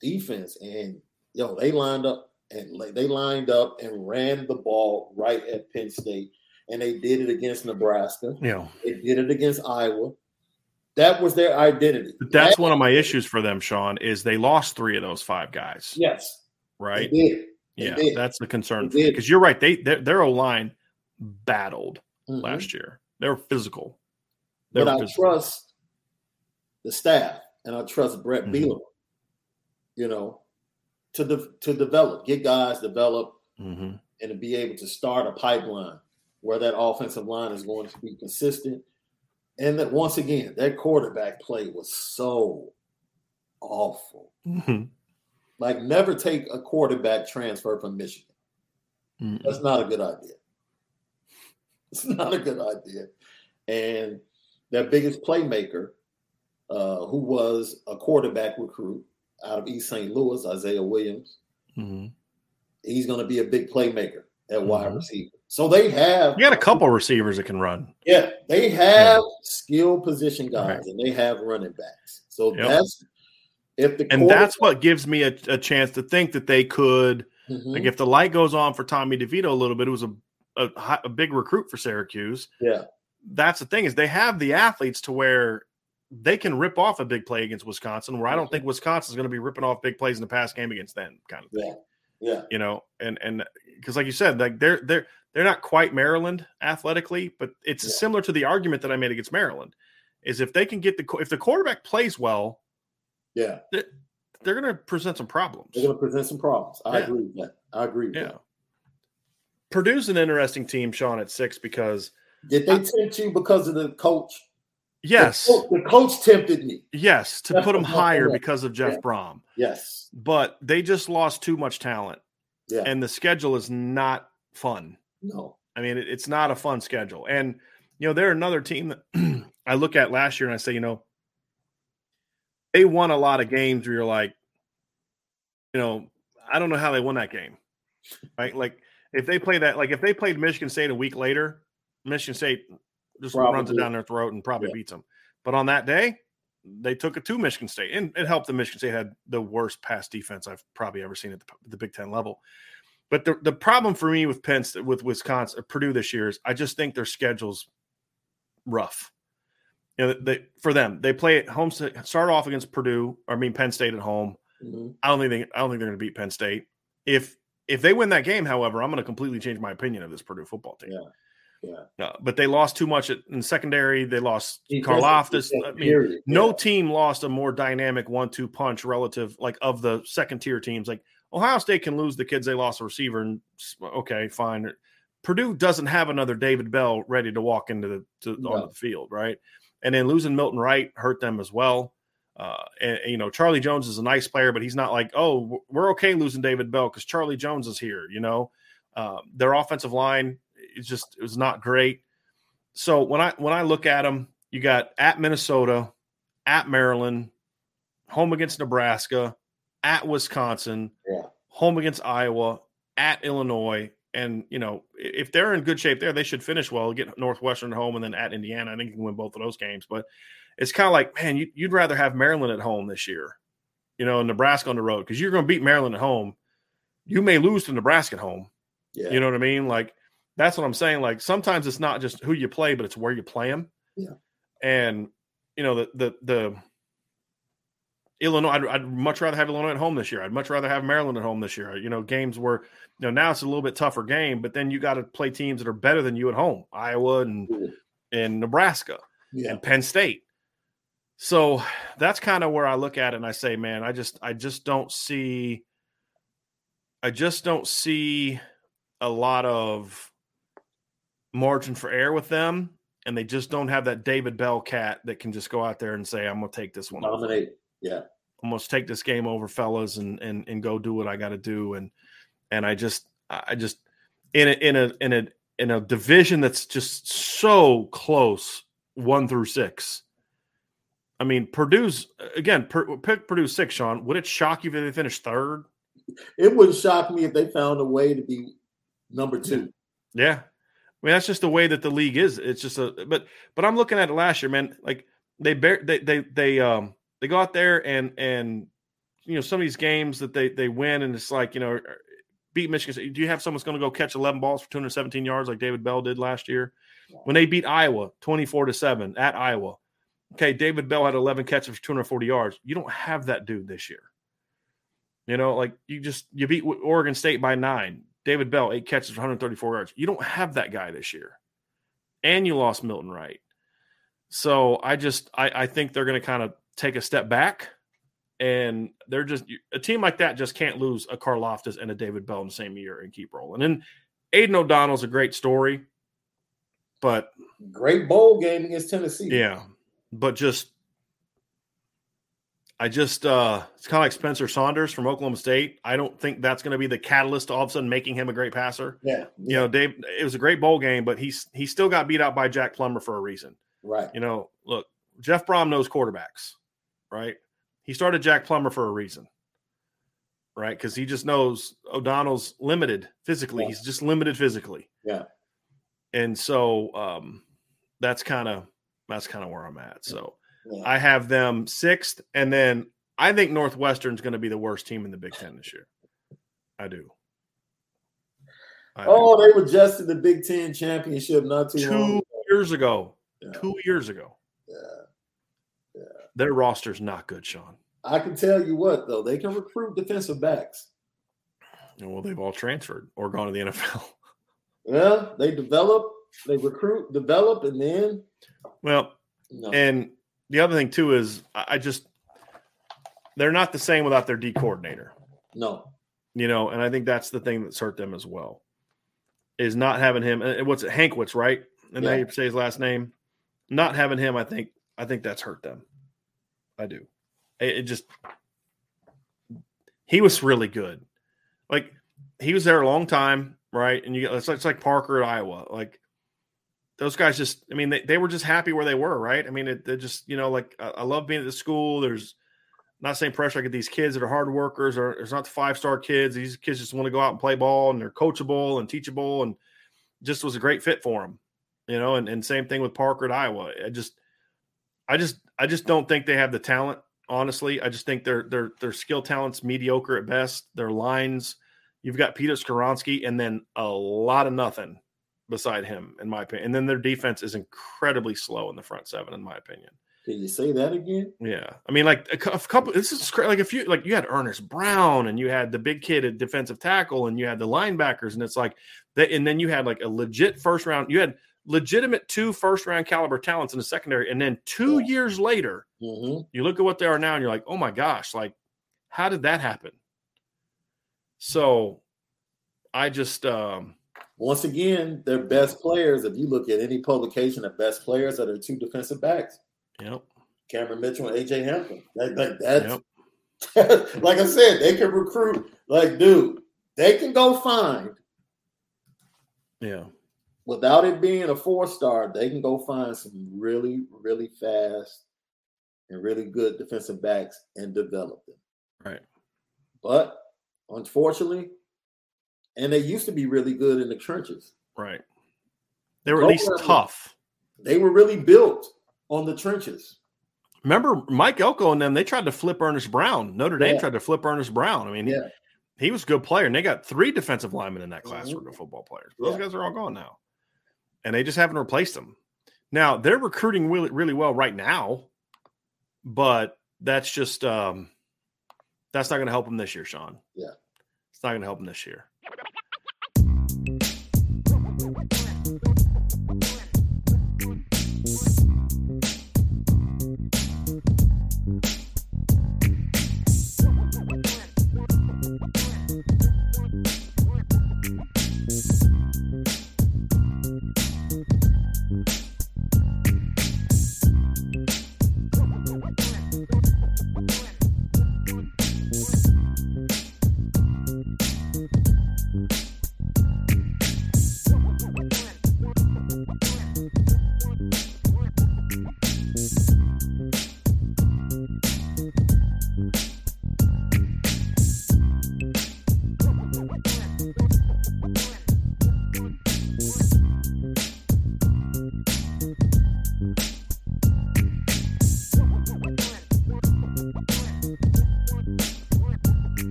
[SPEAKER 2] defense, and yo, they lined up and they lined up and ran the ball right at Penn State, and they did it against Nebraska.
[SPEAKER 1] Yeah,
[SPEAKER 2] they did it against Iowa. That was their identity.
[SPEAKER 1] That's that, one of my issues for them, Sean. Is they lost three of those five guys.
[SPEAKER 2] Yes,
[SPEAKER 1] right.
[SPEAKER 2] They did.
[SPEAKER 1] They yeah, that's the concern because you're right. They their, their O line battled mm-hmm. last year. They were physical.
[SPEAKER 2] They but were I physical. trust the staff and I trust Bret mm-hmm you know, to to develop, get guys develop, mm-hmm. and to be able to start a pipeline where that offensive line is going to be consistent. And that once again, that quarterback play was so awful. Mm-hmm. Like, never take a quarterback transfer from Michigan. Mm-hmm. That's not a good idea. It's not a good idea. And their biggest playmaker, uh, who was a quarterback recruit, out of East St. Louis, Isaiah Williams. Mm-hmm. He's going to be a big playmaker at mm-hmm. wide receiver. So they have
[SPEAKER 1] you got a couple receivers that can run.
[SPEAKER 2] Yeah, they have yeah. skill position guys right. and they have running backs. So yep. that's if the
[SPEAKER 1] and that's what gives me a, a, chance to think that they could mm-hmm. like if the light goes on for Tommy DeVito a little bit. It was a, a, a big recruit for Syracuse.
[SPEAKER 2] Yeah,
[SPEAKER 1] that's the thing is they have the athletes to where they can rip off a big play against Wisconsin, where I don't think mm-hmm. Wisconsin's going to be ripping off big plays in the pass game against them, kind of thing.
[SPEAKER 2] Yeah, yeah.
[SPEAKER 1] You know, and and because like you said, like they're they're they're not quite Maryland athletically, but it's
[SPEAKER 2] Yeah.
[SPEAKER 1] similar to the argument that I made against Maryland. Is if they can get the if the quarterback plays well,
[SPEAKER 2] yeah.
[SPEAKER 1] they're going to present some problems.
[SPEAKER 2] They're going to present some problems. I
[SPEAKER 1] Yeah.
[SPEAKER 2] agree with that. I agree with
[SPEAKER 1] Yeah.
[SPEAKER 2] that.
[SPEAKER 1] Purdue's an interesting team, Sean, at six because
[SPEAKER 2] Did they tempt you because of the coach?
[SPEAKER 1] Yes,
[SPEAKER 2] The coach, the tempted me.
[SPEAKER 1] yes, to
[SPEAKER 2] That's
[SPEAKER 1] put them higher because of Jeff
[SPEAKER 2] Yeah.
[SPEAKER 1] Brohm,
[SPEAKER 2] Yes.
[SPEAKER 1] but they just lost too much talent,
[SPEAKER 2] Yeah.
[SPEAKER 1] and the schedule is not fun.
[SPEAKER 2] no.
[SPEAKER 1] I mean, it, it's not a fun schedule. And, you know, they're another team that I look at last year and I say, you know, they won a lot of games where you're like, you know, I don't know how they won that game. Right. Like if they play that, like if they played Michigan State a week later, Michigan State just runs it down their throat and probably
[SPEAKER 2] Yeah.
[SPEAKER 1] beats them. But on that day, they took it to Michigan State, and it helped that Michigan State had the worst pass defense I've probably ever seen at the, the Big Ten level. But the, the problem for me with Penn State- with Wisconsin, Purdue this year is I just think their schedule's rough. You know, they for them they play at home. Start off against Purdue, or I mean Penn State at home.
[SPEAKER 2] Mhm.
[SPEAKER 1] I don't think they, I don't think they're going to beat Penn State. If if they win that game, however, I'm going to completely change my opinion of this Purdue football team.
[SPEAKER 2] Yeah. Yeah.
[SPEAKER 1] Uh, but they lost too much at, in secondary. They lost
[SPEAKER 2] Karlaftis.
[SPEAKER 1] I mean,
[SPEAKER 2] period.
[SPEAKER 1] no team lost a more dynamic one-two punch relative, like of the second-tier teams. Like Ohio State can lose the kids they lost a receiver, and okay, fine. Purdue doesn't have another David Bell ready to walk into the to,
[SPEAKER 2] No.
[SPEAKER 1] onto the field, right? And then losing Milton Wright hurt them as well. Uh, and, and, you know, Charlie Jones is a nice player, but he's not like, oh, we're okay losing David Bell because Charlie Jones is here. You know, um, their offensive line is just it was not great. So when I when I look at them, you got at Minnesota, at Maryland, home against Nebraska, at Wisconsin,
[SPEAKER 2] Yeah.
[SPEAKER 1] home against Iowa, at Illinois, and you know if they're in good shape there, they should finish well. Get Northwestern home and then at Indiana. I think you can win both of those games. But it's kind of like, man, you, you'd rather have Maryland at home this year, you know, and Nebraska on the road because you're going to beat Maryland at home. You may lose to Nebraska at home.
[SPEAKER 2] Yeah.
[SPEAKER 1] You know what I mean? Like that's what I'm saying. Like sometimes it's not just who you play, but it's where you play them.
[SPEAKER 2] Yeah.
[SPEAKER 1] And you know the the the Illinois. I'd, I'd much rather have Illinois at home this year. I'd much rather have Maryland at home this year. You know, games where you know now it's a little bit tougher game, but then you got to play teams that are better than you at home, Iowa and and Nebraska
[SPEAKER 2] yeah.
[SPEAKER 1] and Penn State. So that's kind of where I look at it and I say, man, I just I just don't see I just don't see a lot of margin for error with them. And they just don't have that David Bell cat that can just go out there and say, I'm gonna take this one. over.
[SPEAKER 2] Dominate. Yeah.
[SPEAKER 1] I'm gonna take this game over, fellas, and and and go do what I got to do. And and I just I just in a in a in a in a division that's just so close, one through six. I mean, Purdue's again. Per, pick Purdue six, Sean. Would it shock you if they finished third?
[SPEAKER 2] It wouldn't shock me if they found a way to be number two.
[SPEAKER 1] Yeah, I mean that's just the way that the league is. It's just a but but I'm looking at it last year, man. Like they bear they they they um they go out there and and you know some of these games that they they win and it's like you know beat Michigan. State. Do you have someone's going to go catch 11 balls for 217 yards like David Bell did last year when they beat Iowa 24 to seven at Iowa? Okay, David Bell had 11 catches for 240 yards. You don't have that dude this year. You know, like you just you beat Oregon State by nine. David Bell, eight catches for 134 yards. You don't have that guy this year. And you lost Milton Wright. So I just I, I think they're gonna kind of take a step back. And they're just a team like that just can't lose a Karlaftis and a David Bell in the same year and keep rolling. And Aidan O'Connell's a great story, but
[SPEAKER 2] Great bowl game against Tennessee.
[SPEAKER 1] yeah, but just I just uh it's kind of like Spencer Sanders from Oklahoma State. I don't think that's going to be the catalyst to all of a sudden making him a great passer.
[SPEAKER 2] Yeah.
[SPEAKER 1] You know, Dave, it was a great bowl game, but he's he still got beat out by Jack Plummer for a reason.
[SPEAKER 2] Right.
[SPEAKER 1] You know, look, Jeff Brohm knows quarterbacks, right? He started Jack Plummer for a reason, right? Because he just knows O'Connell's limited physically.
[SPEAKER 2] Yeah.
[SPEAKER 1] He's just limited physically.
[SPEAKER 2] Yeah.
[SPEAKER 1] And so um that's kind of that's kind of where I'm at. So
[SPEAKER 2] Yeah.
[SPEAKER 1] I have them sixth, and then I think Northwestern's going to be the worst team in the Big Ten this year. I do. I do.
[SPEAKER 2] Oh, they were just in the Big Ten championship not too long
[SPEAKER 1] two
[SPEAKER 2] ago.
[SPEAKER 1] years ago.
[SPEAKER 2] Yeah.
[SPEAKER 1] Two years ago.
[SPEAKER 2] Yeah. Yeah.
[SPEAKER 1] Their roster's not good, Sean.
[SPEAKER 2] I can tell you what though, they can recruit defensive backs.
[SPEAKER 1] Well, they've all transferred or gone to the NFL.
[SPEAKER 2] Well, they develop, they recruit, develop, and then
[SPEAKER 1] well, no. and the other thing too is I just they're not the same without their D coordinator.
[SPEAKER 2] No,
[SPEAKER 1] you know, and I think that's the thing that's hurt them as well is not having him. And what's it, Hankwitz, right? And yeah. now you say his last name. Not having him, I think, I think that's hurt them. I do. It, it just he was really good. Like he was there a long time, right? And you get it's like, it's like Parker at Iowa. Like those guys just, I mean, they, they were just happy where they were, right? I mean, it, they just, you know, like I, I love being at the school. There's not saying pressure. I get these kids that are hard workers, or it's not the five star kids. These kids just want to go out and play ball, and they're coachable and teachable, and just was a great fit for them, you know. And, and same thing with Parker at Iowa. I just, I just, I just don't think they have the talent. Honestly, I just think their their their skill talents mediocre at best. Their lines, you've got Peter Skoronski, and then a lot of nothing beside him, in my opinion. And then their defense is incredibly slow in the front seven, in my opinion.
[SPEAKER 2] Can you say that again?
[SPEAKER 1] Yeah, I mean, like a, couple. This is like a few. Like you had Earnest Brown, and you had the big kid at defensive tackle, and you had the linebackers, and it's like that. And then you had like a legit first round. You had legitimate two first round caliber talents in the secondary, and then two yeah. years later, mm-hmm. you look at what they are now, and you're like, oh my gosh, like how did that happen? So, I just. um
[SPEAKER 2] once again, their best players, if you look at any publication of best players, are their two defensive backs.
[SPEAKER 1] Yep.
[SPEAKER 2] Cameron Mitchell and AJ Hampton. Like, like that's yep. like I said, they can recruit. Like, dude, they can go find.
[SPEAKER 1] Yeah.
[SPEAKER 2] Without it being a four star, they can go find some really, really fast and really good defensive backs and develop them.
[SPEAKER 1] Right.
[SPEAKER 2] But unfortunately, and they used to be really good in the trenches.
[SPEAKER 1] Right. They were at least tough.
[SPEAKER 2] They were really built on the trenches.
[SPEAKER 1] Remember Mike Elko and them? They tried to flip Earnest Brown. Notre Dame yeah. tried to flip Earnest Brown. I mean, yeah. he, he, was a good player, and they got three defensive linemen in that class mm-hmm. for football players. Those yeah. guys are all gone now, and they just haven't replaced them. Now they're recruiting really, really well right now, but that's just um, that's not going to help them this year, Sean.
[SPEAKER 2] Yeah,
[SPEAKER 1] it's not going to help them this year.